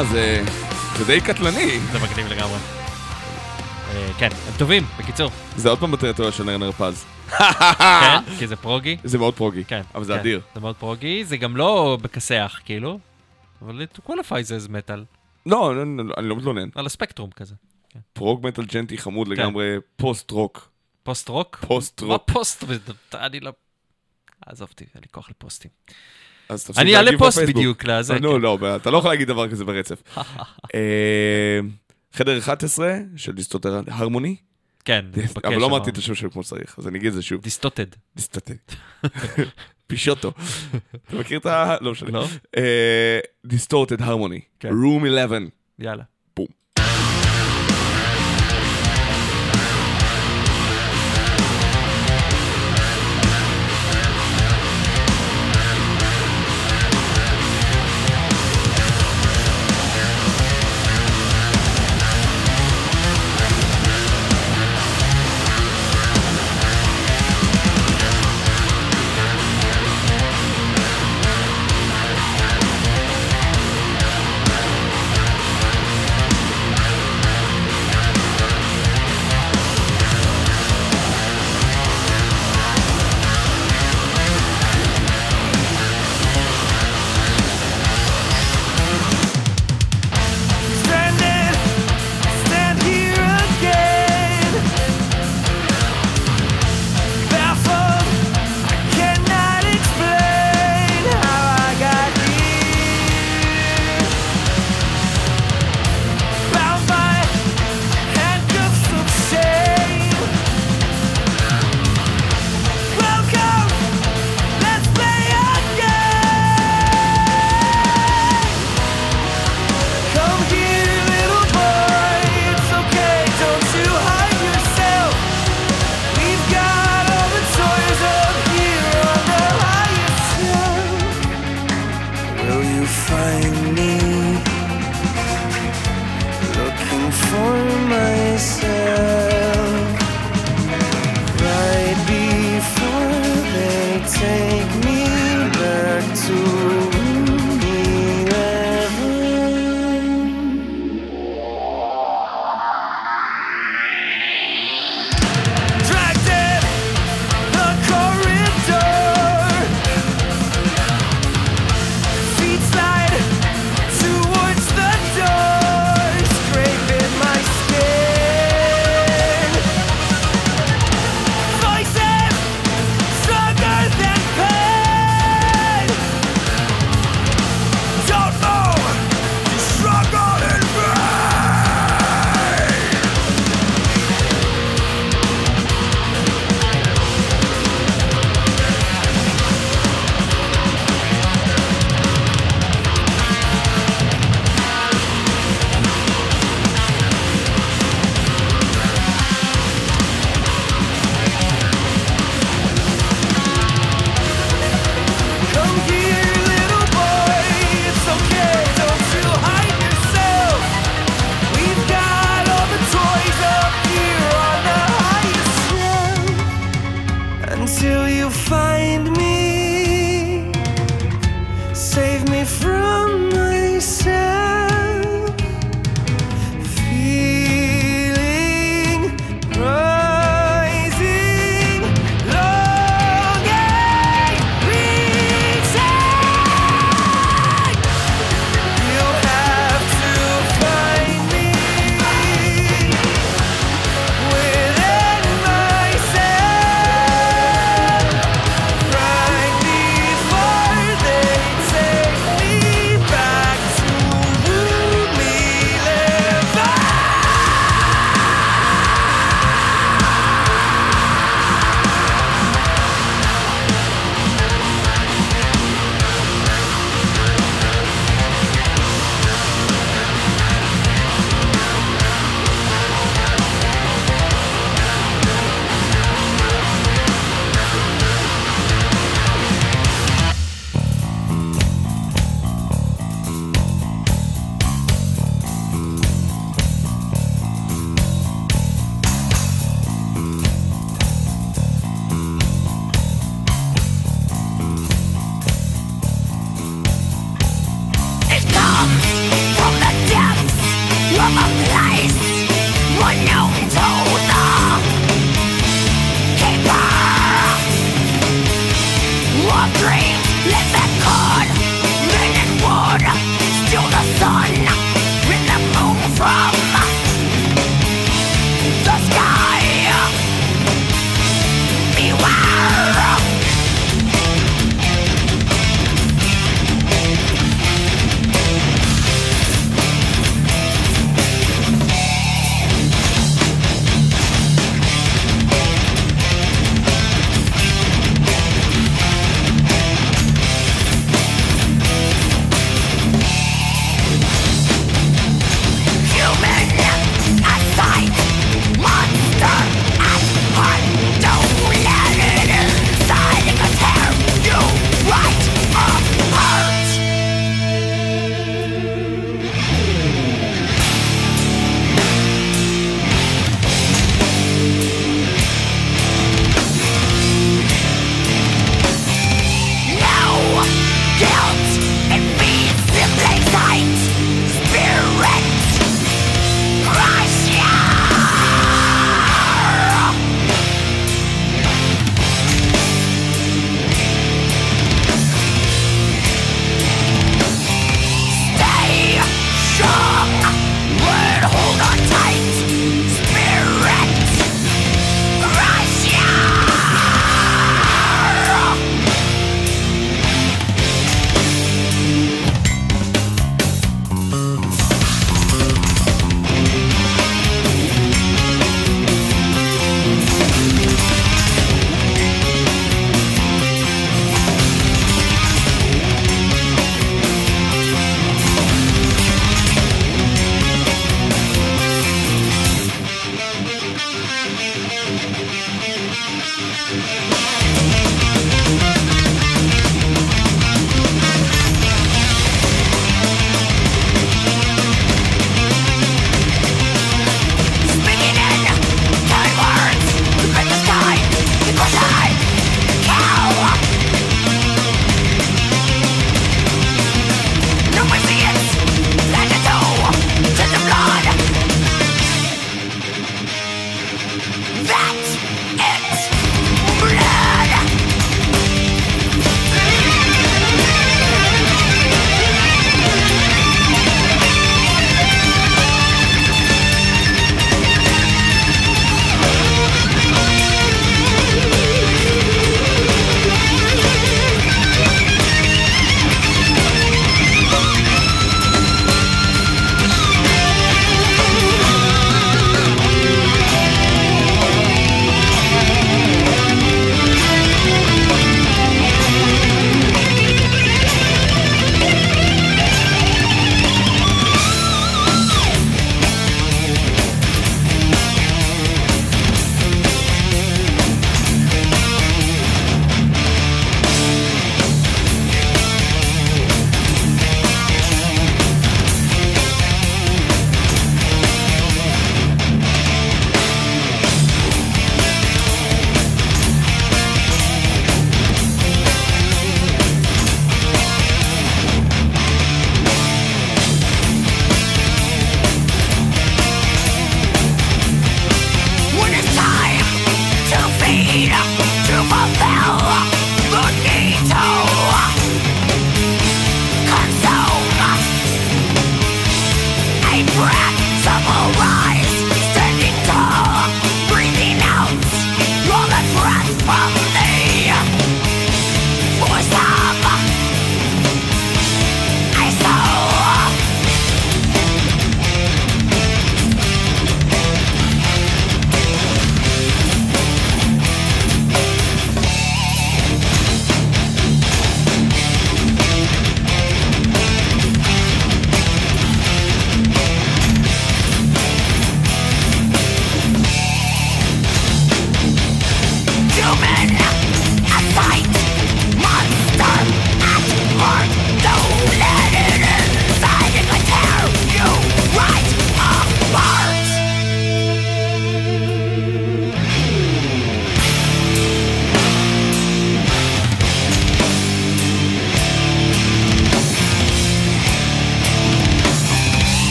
שמע, זה זה די קטלני. זה מגניב לגמרי. אה, כן, הם טובים, בקיצור. זה עוד פעם בטריטוריה של נרנר פז. כן, <laughs> כי זה פרוגי. זה מאוד פרוגי, כן. אבל זה כן, אדיר. זה מאוד פרוגי, זה גם לא בכסח, כאילו. אבל to qualify זה מטאל. לא, אני לא מתלונן. על הספקטרום כזה. prog metal ג'נטי חמוד כן. לגמרי, post rock. post rock? post מה rock. post? אני לא... עזוב אותי, אין לי כוח לפוסטים. אז תפסיק אני אעלה פוסט בפייסבוק. בדיוק לזה. נו, כן. לא, אתה לא יכול להגיד דבר כזה ברצף. <laughs> אה, חדר 11 של Distorted Harmony, כן, מתבקש, אבל לא אמרתי. את השם שלו כמו שצריך, אז אני אגיד את זה שוב. דיסטוטד. דיסטוטר. <laughs> פישוטו. אתה מכיר את ה... לא משנה. לא? Distorted Harmony. כן. Room 11. יאללה.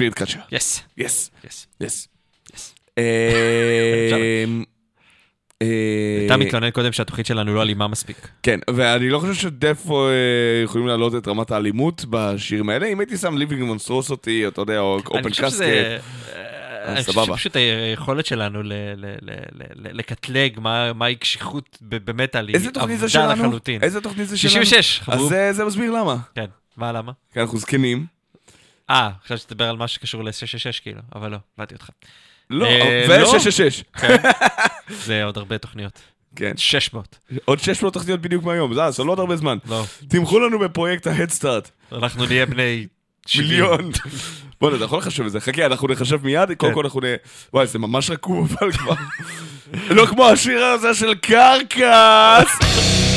Spirit Crusher. Yes. Yes. Yes. אתה מתלונן קודם שהתוכנית שלנו לא אלימה מספיק. כן, ואני לא חושב ש Death אה, יכולים להעלות את רמת האלימות בשירים האלה. אם הייתי שם Living Monstrosity, אתה יודע, או Open Casket. אני חושב אה, שפשוט היכולת שלנו לקטלג מהי קשיחות באמת במטאל היא עבדה לחלוטין. איזה תוכנית זה שלנו? 66, חבוב. אז זה מסביר למה. כן, מה למה? כי אנחנו זקנים. אה, חשבתי שתדבר על מה שקשור ל-666 כאילו, אבל לא, הבנתי אותך. לא, אה, ו-666. לא. כן. זה עוד הרבה תוכניות. כן. 600. עוד 600 תוכניות בדיוק מהיום, זה לא עוד הרבה זמן. לא. תמכו לנו בפרויקט ההדסטארט. אנחנו נהיה בני... <laughs> מיליון. בוא'נה, אתה יכול לחשב את זה. חכה, אנחנו נחשב מיד, קודם כן. כל אנחנו נ... וואי, זה ממש רקוב אבל כבר. <laughs> לא כמו השיר הזה של קרקס.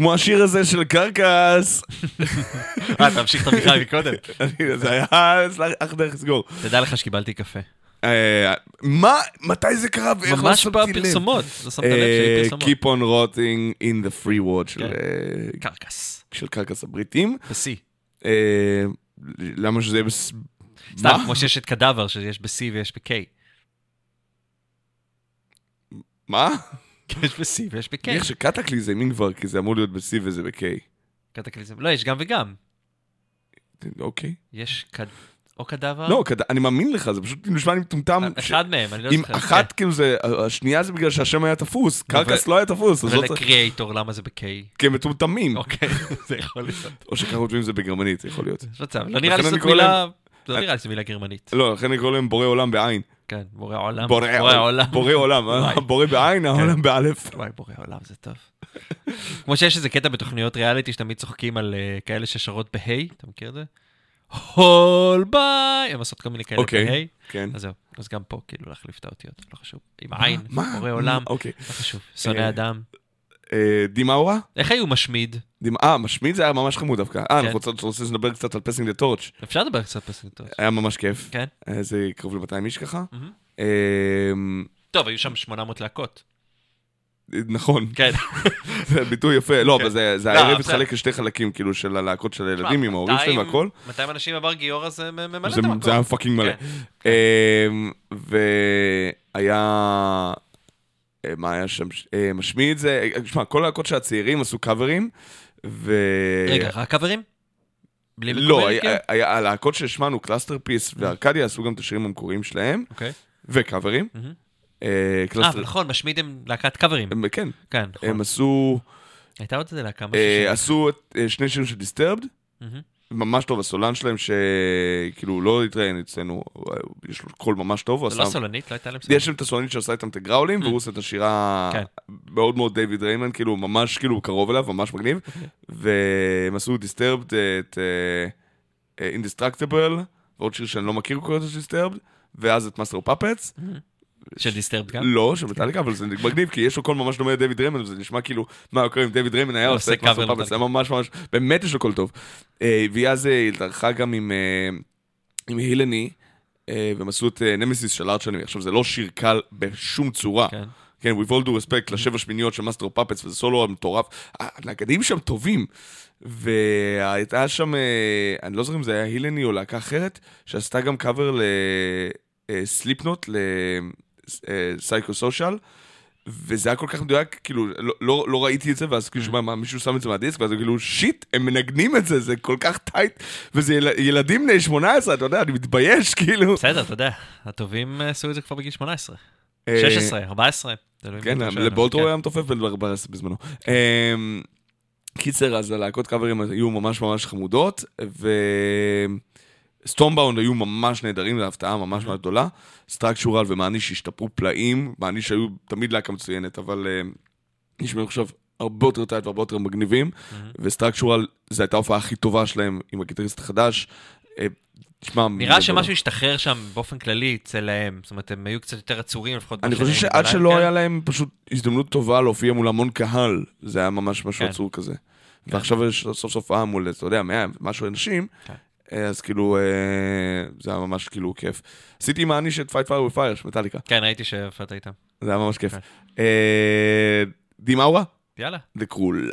כמו השיר הזה של קרקס. אה, תמשיך את הבדיחה מקודם. זה היה, אך דרך סגור. תדע לך שקיבלתי קפה. אה, מה, מתי זה קרה ואיך לא ממש שמתי לב? בפרסומות. לא שמת לב שהיו פרסומות. Keep on rotting in the free world של, כן. אה, קרקס. של קרקס הבריטים. ב-C. אה, למה שזה יהיה בס... סתם? כמו שיש את קדאבר, שיש ב-C ויש ב-K. מה? יש ב-C ויש ב-K. איך שקטקליזם, אם כבר, כי זה אמור להיות ב-C וזה ב-K. קטקליזם. לא, יש גם וגם. אוקיי. יש קד... או קדאבר? לא, כד- אני מאמין לך, זה פשוט נשמע לי מטומטם. ש- אחד מהם, אני לא אם זוכר. אחת, כאילו זה, השנייה זה בגלל שהשם היה תפוס, קרקס ו- לא היה תפוס, לא ולקריאייטור, למה זה ב-K? כי הם מטומטמים. אוקיי, <laughs> זה יכול להיות. או שכותבים זה בגרמנית, זה יכול להיות. לא נראה לי לכן שזאת אני קורא מילה... לא נראה לי שזו מילה גרמנית. לא, לכן אני קורא להם בורא עולם בעין. כן, בורא עולם. בורא עולם. בורא עולם, אה? בורא בעין, העולם באלף. וואי, בורא עולם זה טוב. כמו שיש איזה קטע בתוכניות ריאליטי שתמיד צוחקים על אה, כאלה ששרות בהיי, אתה מכיר את זה? הול ביי, הם עושות כל מיני כאלה אוקיי, בהיי. כן. אז זהו, אז גם פה כאילו להחליף את האותיות, לא חשוב. עם עין, מה? בורא עולם, אוקיי. לא חשוב. שונא אה, אדם. אה, דימאורה? איך היו משמיד? אה, משמיד זה היה ממש חמוד דווקא. אה, כן. אנחנו רוצים- אתה רוצה שנדבר קצת על פסינג דה טורץ'. אפשר לדבר קצת Passing the Torch. היה ממש כיף. כן. אה, זה קרוב ל-200 איש ככה. אה, טוב, היו שם 800 להקות. נכון, כן. <laughs> זה ביטוי יפה. לא, כן. אבל זה לא, הערב. התחלק לשתי חלקים, כאילו, של הלהקות של הילדים עם ההורים שלהם 200 והכל. 200 אנשים בבר גיורא זה ממלא את המקום. זה היה fucking מלא. כן. אמ, והיה... אה, מה היה שם? אה, משמיד זה... תשמע, כל הלהקות של הצעירים עשו קאברים, ו... רגע, רק קאברים? בלי לא, מקובל? היה- כן? היה- הלהקות שהשמענו, קלאסטר פיס וארקדיה, עשו גם את השירים המקוריים שלהם, אוקיי. וקאברים. מהמם. אה, אה, קלאסטר... נכון, משמיד הם להקת קאברים. הם- כן, כן, נכון. הם עשו... הייתה עוד איזה להקה, משהו אה. עשו אה, שני שירים של Disturbed, מהמם. ממש טוב, הסולן שלהם שכאילו לא התראיין אצלנו, יש לו קול ממש טוב, הוא זה לא. סולנית? לא הייתה להם יש שם את הסולנית שעושה איתם את הגראולים, והוא עושה את השירה כן. מאוד מאוד David Draiman, כאילו ממש כאילו קרוב אליו, ממש מגניב. <laughs> והם עשו Disturbed את Indestructible, ועוד שיר שאני לא מכיר קוראים לזה Disturbed, ואז את Master Puppets. של Disturbed גם? לא, של מטאליקה, אבל זה מגניב, כי יש לו קול ממש דומה ל David Draiman, וזה נשמע כאילו, מה קורה אם David Draiman היה עושה את קאבר Puppets, זה. היה ממש ממש, באמת יש לו קול טוב. אה, והיא אז אה, התארחה גם עם אה, הילני, והם עשו את נמסיס של Arch Enemy. עכשיו, זה לא שיר קל בשום צורה. כן. כן, with all due respect לשבע שמיניות של Master Puppets, וזה סולו מטורף. הנגנים שם טובים. והייתה שם, אני לא זוכר אם זה היה הילני או להקה אחרת, שעשתה גם קאבר ל Slipknot, Psychosocial. וזה היה כל כך מדויק, כאילו, לא, לא, לא ראיתי את זה, ואז כאילו, שמע, מה, מישהו שם את זה מהדיסק, ואז כאילו, shit, הם מנגנים את זה, זה כל כך tight, וזה יל, ילדים בני 18, אתה יודע, אני מתבייש, <laughs> כאילו. בסדר, אתה יודע, הטובים עשו את זה כבר בגיל 18. אה, 16, 14. תלוי כן. לבולטרו כן. היה מתופף 14 בזמנו. אמ, קיצר, אז הלהקות קאברים היו ממש ממש חמודות, ו Stormbound היו ממש נהדרים, זו הפתעה ממש ממש גדולה. Structural ומאניש השתפרו פלאים, מאניש היו תמיד להקה מצוינת, אבל אמ, נשמעו עכשיו הרבה יותר tight והרבה יותר מגניבים, ו Structural, זו הייתה ההופעה הכי טובה שלהם עם הגיטריסט החדש. אה, תשמע, נראה שמשהו השתחרר שם באופן כללי אצלהם, זאת אומרת, הם היו קצת יותר עצורים, לפחות... אני חושב שעד שלא כן. היה להם פשוט הזדמנות טובה להופיע מול המון קהל, זה היה ממש משהו כן. עצור כזה. ועכשיו יש סוף סוף הופעה מול, אתה יודע, 100 משהו אנשים, כן. אה, אז כאילו, אה, זה היה ממש כאילו כיף. עשיתי עם מאניש את Fight Fire with Fire של מטאליקה, כן, ראיתי שהופעת איתם. זה היה ממש כיף. כן. אה, דימאורה? יאללה. דה קרול.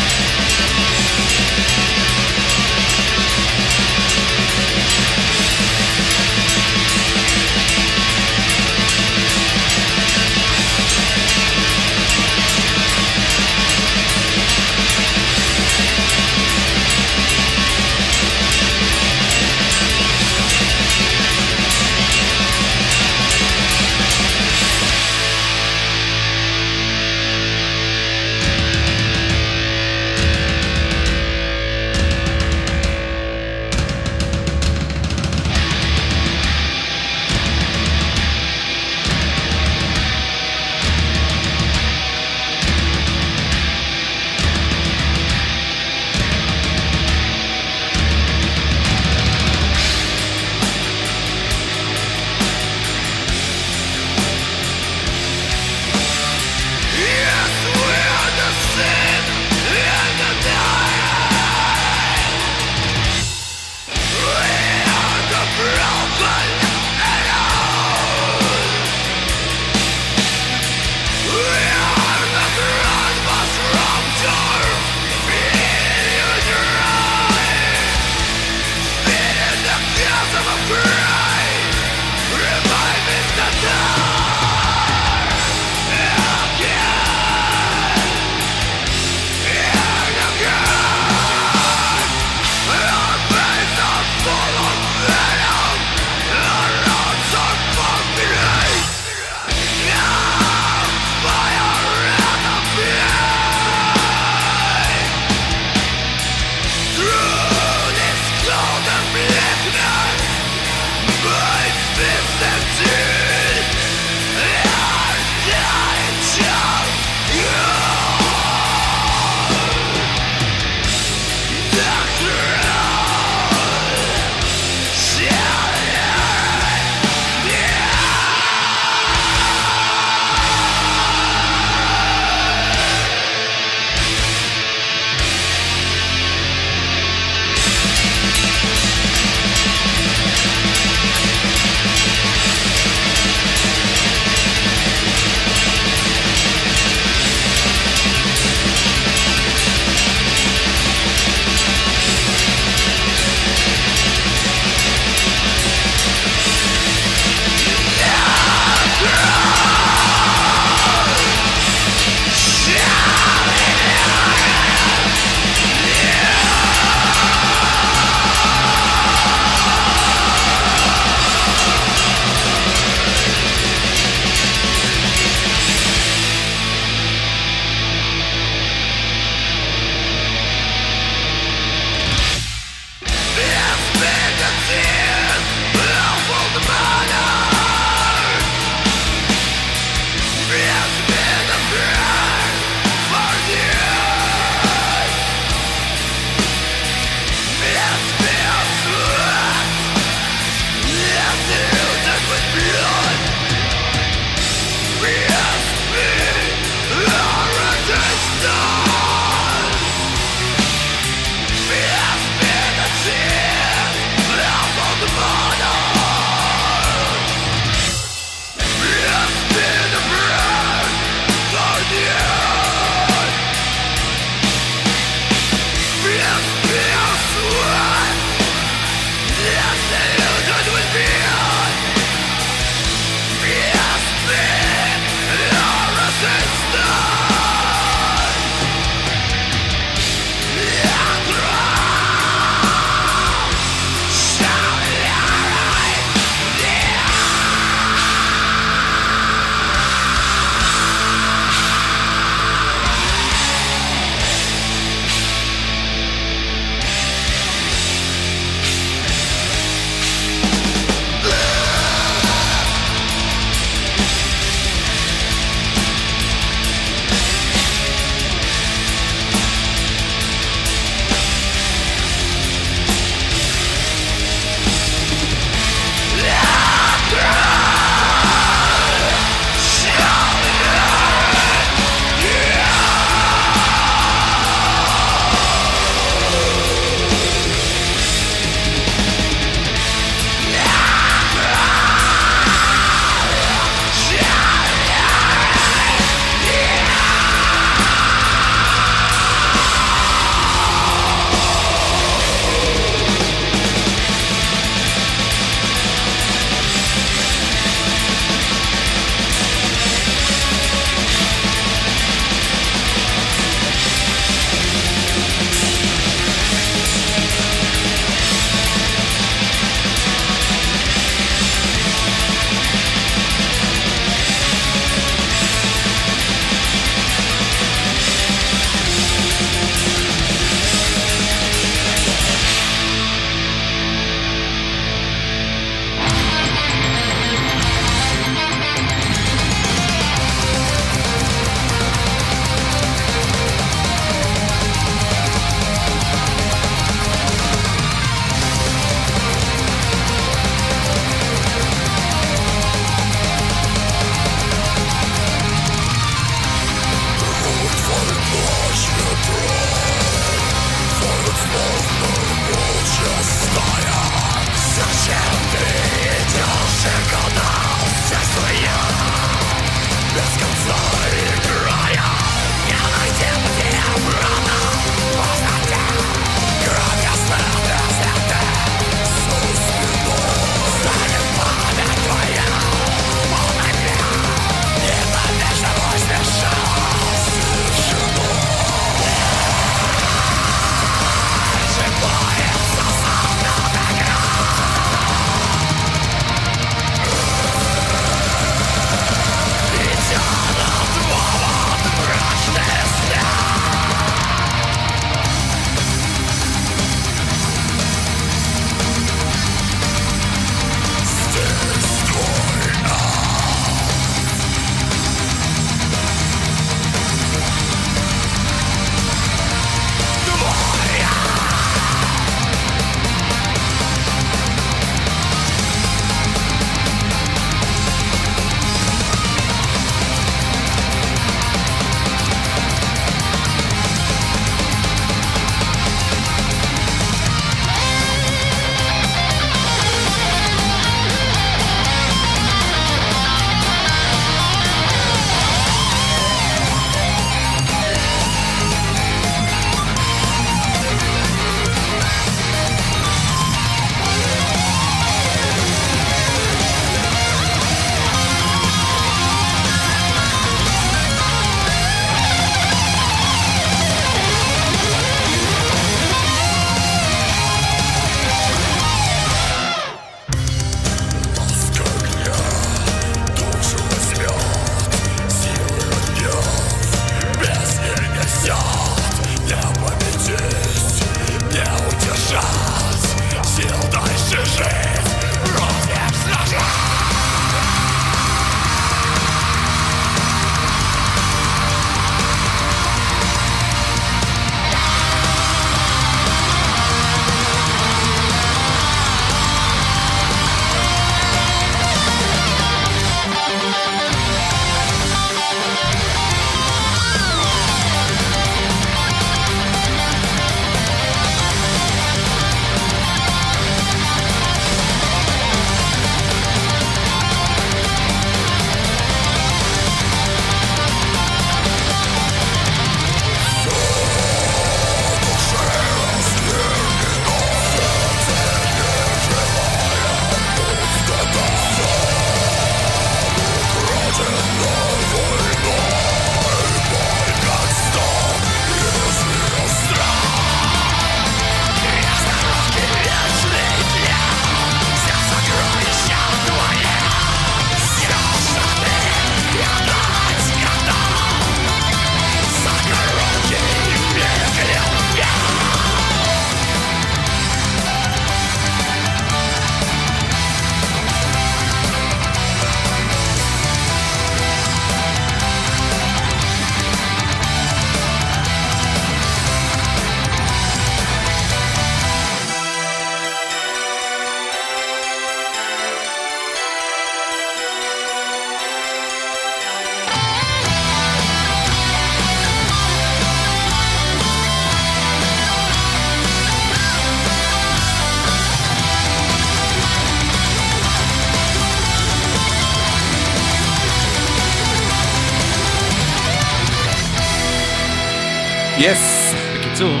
yes! בקיצור, אז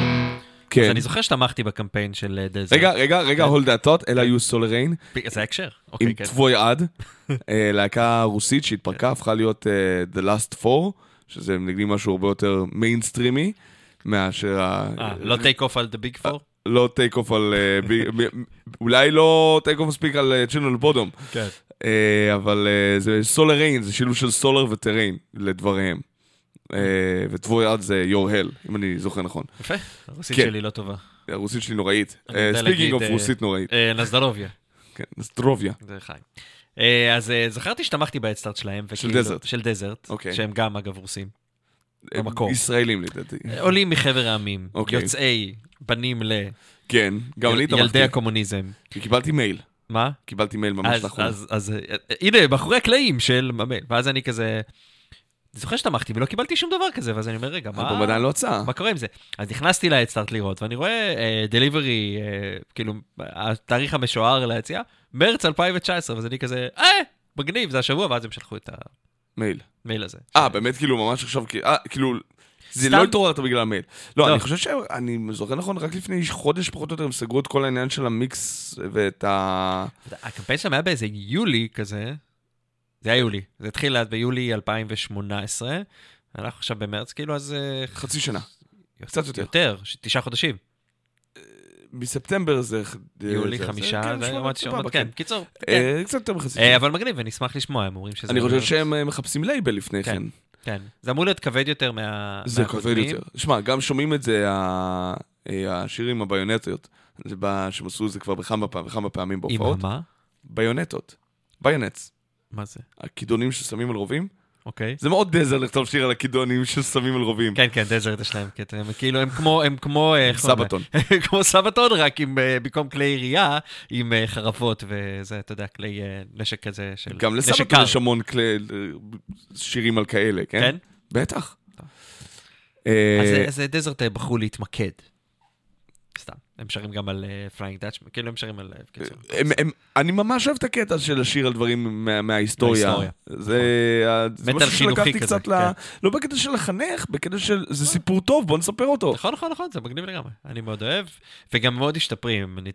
כן. אני זוכר שתמכתי בקמפיין של אה, Desert. רגע, רגע, רגע, hold that thought, אלה היו סולריין, זה ההקשר? עם אוקיי, כן. твой ад, אה, להקה רוסית שהתפרקה, הפכה להיות אה, The Last Four, שזה נגדי משהו הרבה יותר מיינסטרימי, מאשר ה... אה, לא take off על the Big Four? לא take off על... אה, אולי לא טייק אוף מספיק על Children Bodom, כן. אבל אה, זה סולר ריין, זה שילוב של solar ו train לדבריהם. אה, ו твой ад זה your hell, אם אני זוכר נכון. יפה, הרוסית כן. שלי לא טובה. הרוסית שלי נוראית. speaking of אה, רוסית נוראית. אה, на здоровье, כן, здоровье. זה חיים. אה, אז אה, זכרתי שתמכתי בהדסטארט שלהם. של Desert. של Desert, אוקיי. שהם גם אגב רוסים. במקור. ישראלים לדעתי. עולים מחבר העמים, אוקיי. יוצאי בנים כן, גם אני תמכתי. לילדי הקומוניזם. קיבלתי מייל. מה? קיבלתי מייל ממש לאחרונה. אז, אז, אה, הנה, מאחורי הקלעים של ממל. ואז אני כזה... זוכר שתמכתי ולא קיבלתי שום דבר כזה, ואז אני אומר, רגע, מה... האלבום עדיין לא יצא. מה קורה עם זה? אז נכנסתי להדסטארט לראות, ואני רואה דליברי, כאילו, התאריך המשוער ליציאה, מרץ 2019, ואז אני כזה, אה, מגניב, זה השבוע, ואז הם שלחו את מייל. המייל הזה. אה, באמת כאילו ממש עכשיו, אה, כאילו... זה סתם- לא התעוררת בגלל המייל. לא, לא. אני חושב שאני זוכר נכון, רק לפני חודש פחות או יותר הם סגרו את כל העניין של המיקס ואת ה... הקמפיין שלהם היה באיזה יולי כזה, זה היה יולי, זה התחיל אז ביולי 2018, אנחנו עכשיו במרץ, כאילו, אז... אה, חצי שנה. קצת יותר. יותר, תשעה חודשים. מספטמבר זה... יולי, זה- חמישה, כן, שאומרת, כן, קיצור. כן. אה, קצת יותר מחצי אה, שנה. אבל מגניב, אני אשמח לשמוע, הם אומרים שזה... אני חושב שהם אה, מחפשים לייבל לפני כן. כן. כן, זה אמור להיות כבד יותר מה... זה כבד. יותר. שמע, גם שומעים את זה, אה, השירים הביונטיות, שהם עשו את זה כבר בכמה פעמים עם בהופעות. מה? ביונטות. Bayonets. מה זה? הכידונים ששמים על רובים. אוקיי. זה מאוד Desert לכתוב שיר על הכידונים ששמים על רובים. כן, כן, Desert יש להם קטע, הם כאילו, הם כמו, הם כמו... אה? Sabaton. <laughs> כמו Sabaton, רק עם, אה, במקום כלי ירייה, עם אה, חרבות וזה, אתה יודע, כלי נשק כזה של... גם ל Sabaton. יש המון כלי- שירים על כאלה, כן? כן? בטח. אז Desert בחרו להתמקד. סתם. הם שרים גם על Flying Dutch, כאילו הם שרים על... אה, בקיצור. הם- הם- אני ממש אוהב את הקטע של לשיר על דברים מה- מההיסטוריה. זה ה- זה מטאל משהו שלקחתי כזה, קצת ל... כן. לא בקטע של לחנך, בקטע של זה סיפור טוב, בוא נספר אותו. נכון, נכון, נכון, זה מגניב לגמרי. אני מאוד אוהב, וגם מאוד משתפרים. אני-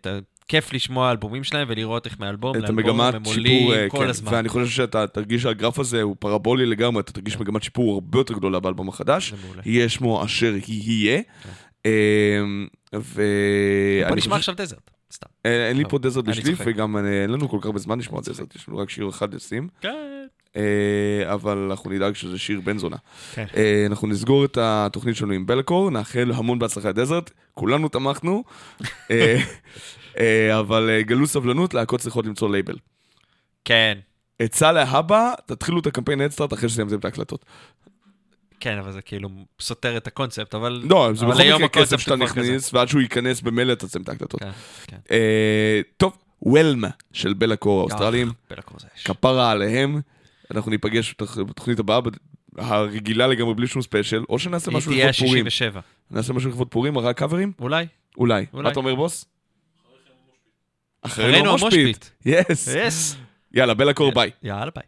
כיף לשמוע אלבומים שלהם ולראות איך מאלבום לאלבום הם עולים אה, כל כן, הזמן. ואני חושב שאתה תרגיש שהגרף הזה הוא פרבולי לגמרי, אתה תרגיש מגמת שיפור הרבה יותר גדולה באלבום החדש. זה. יהיה שמו אשר יהיה. בוא נשמע עכשיו Desert, סתם. אה, אין לי פה Desert לשליף. וגם אה, אין לנו כל כך הרבה זמן לשמוע Desert, יש לנו רק שיר אחד לשים. כן. אה, אבל אנחנו נדאג שזה שיר בן זונה. כן. אנחנו נסגור את התוכנית שלנו עם Be'lakor, נאחל המון בהצלחה ל Desert, כולנו תמכנו, <laughs> אבל גלו סבלנות, להקות צריכות למצוא לייבל. כן. עצה להבא, תתחילו את הקמפיין הדסטארט אחרי שסיימתם את ההקלטות. כן, אבל זה כאילו סותר את הקונספט, אבל... לא, זה בכל מקרה כסף שאתה נכניס, ועד שהוא ייכנס במילא אתה תסיים את ההקלטות. כן, כן. אה, טוב, וולמה של Be'lakor האוסטרלים. כפרה עליהם, אנחנו ניפגש בתוכ- בתוכנית הבאה, הרגילה לגמרי בלי שום ספיישל, או שנעשה היא משהו תהיה לכבוד פורים. 67. נעשה משהו לכבוד פורים, רק קאברים? אולי. אולי. מה אתה אומר, בוס? אחרינו אחרינו המושפיט. המושפיט. יס. יס. יאללה, Be'lakor ביי. יאללה ביי.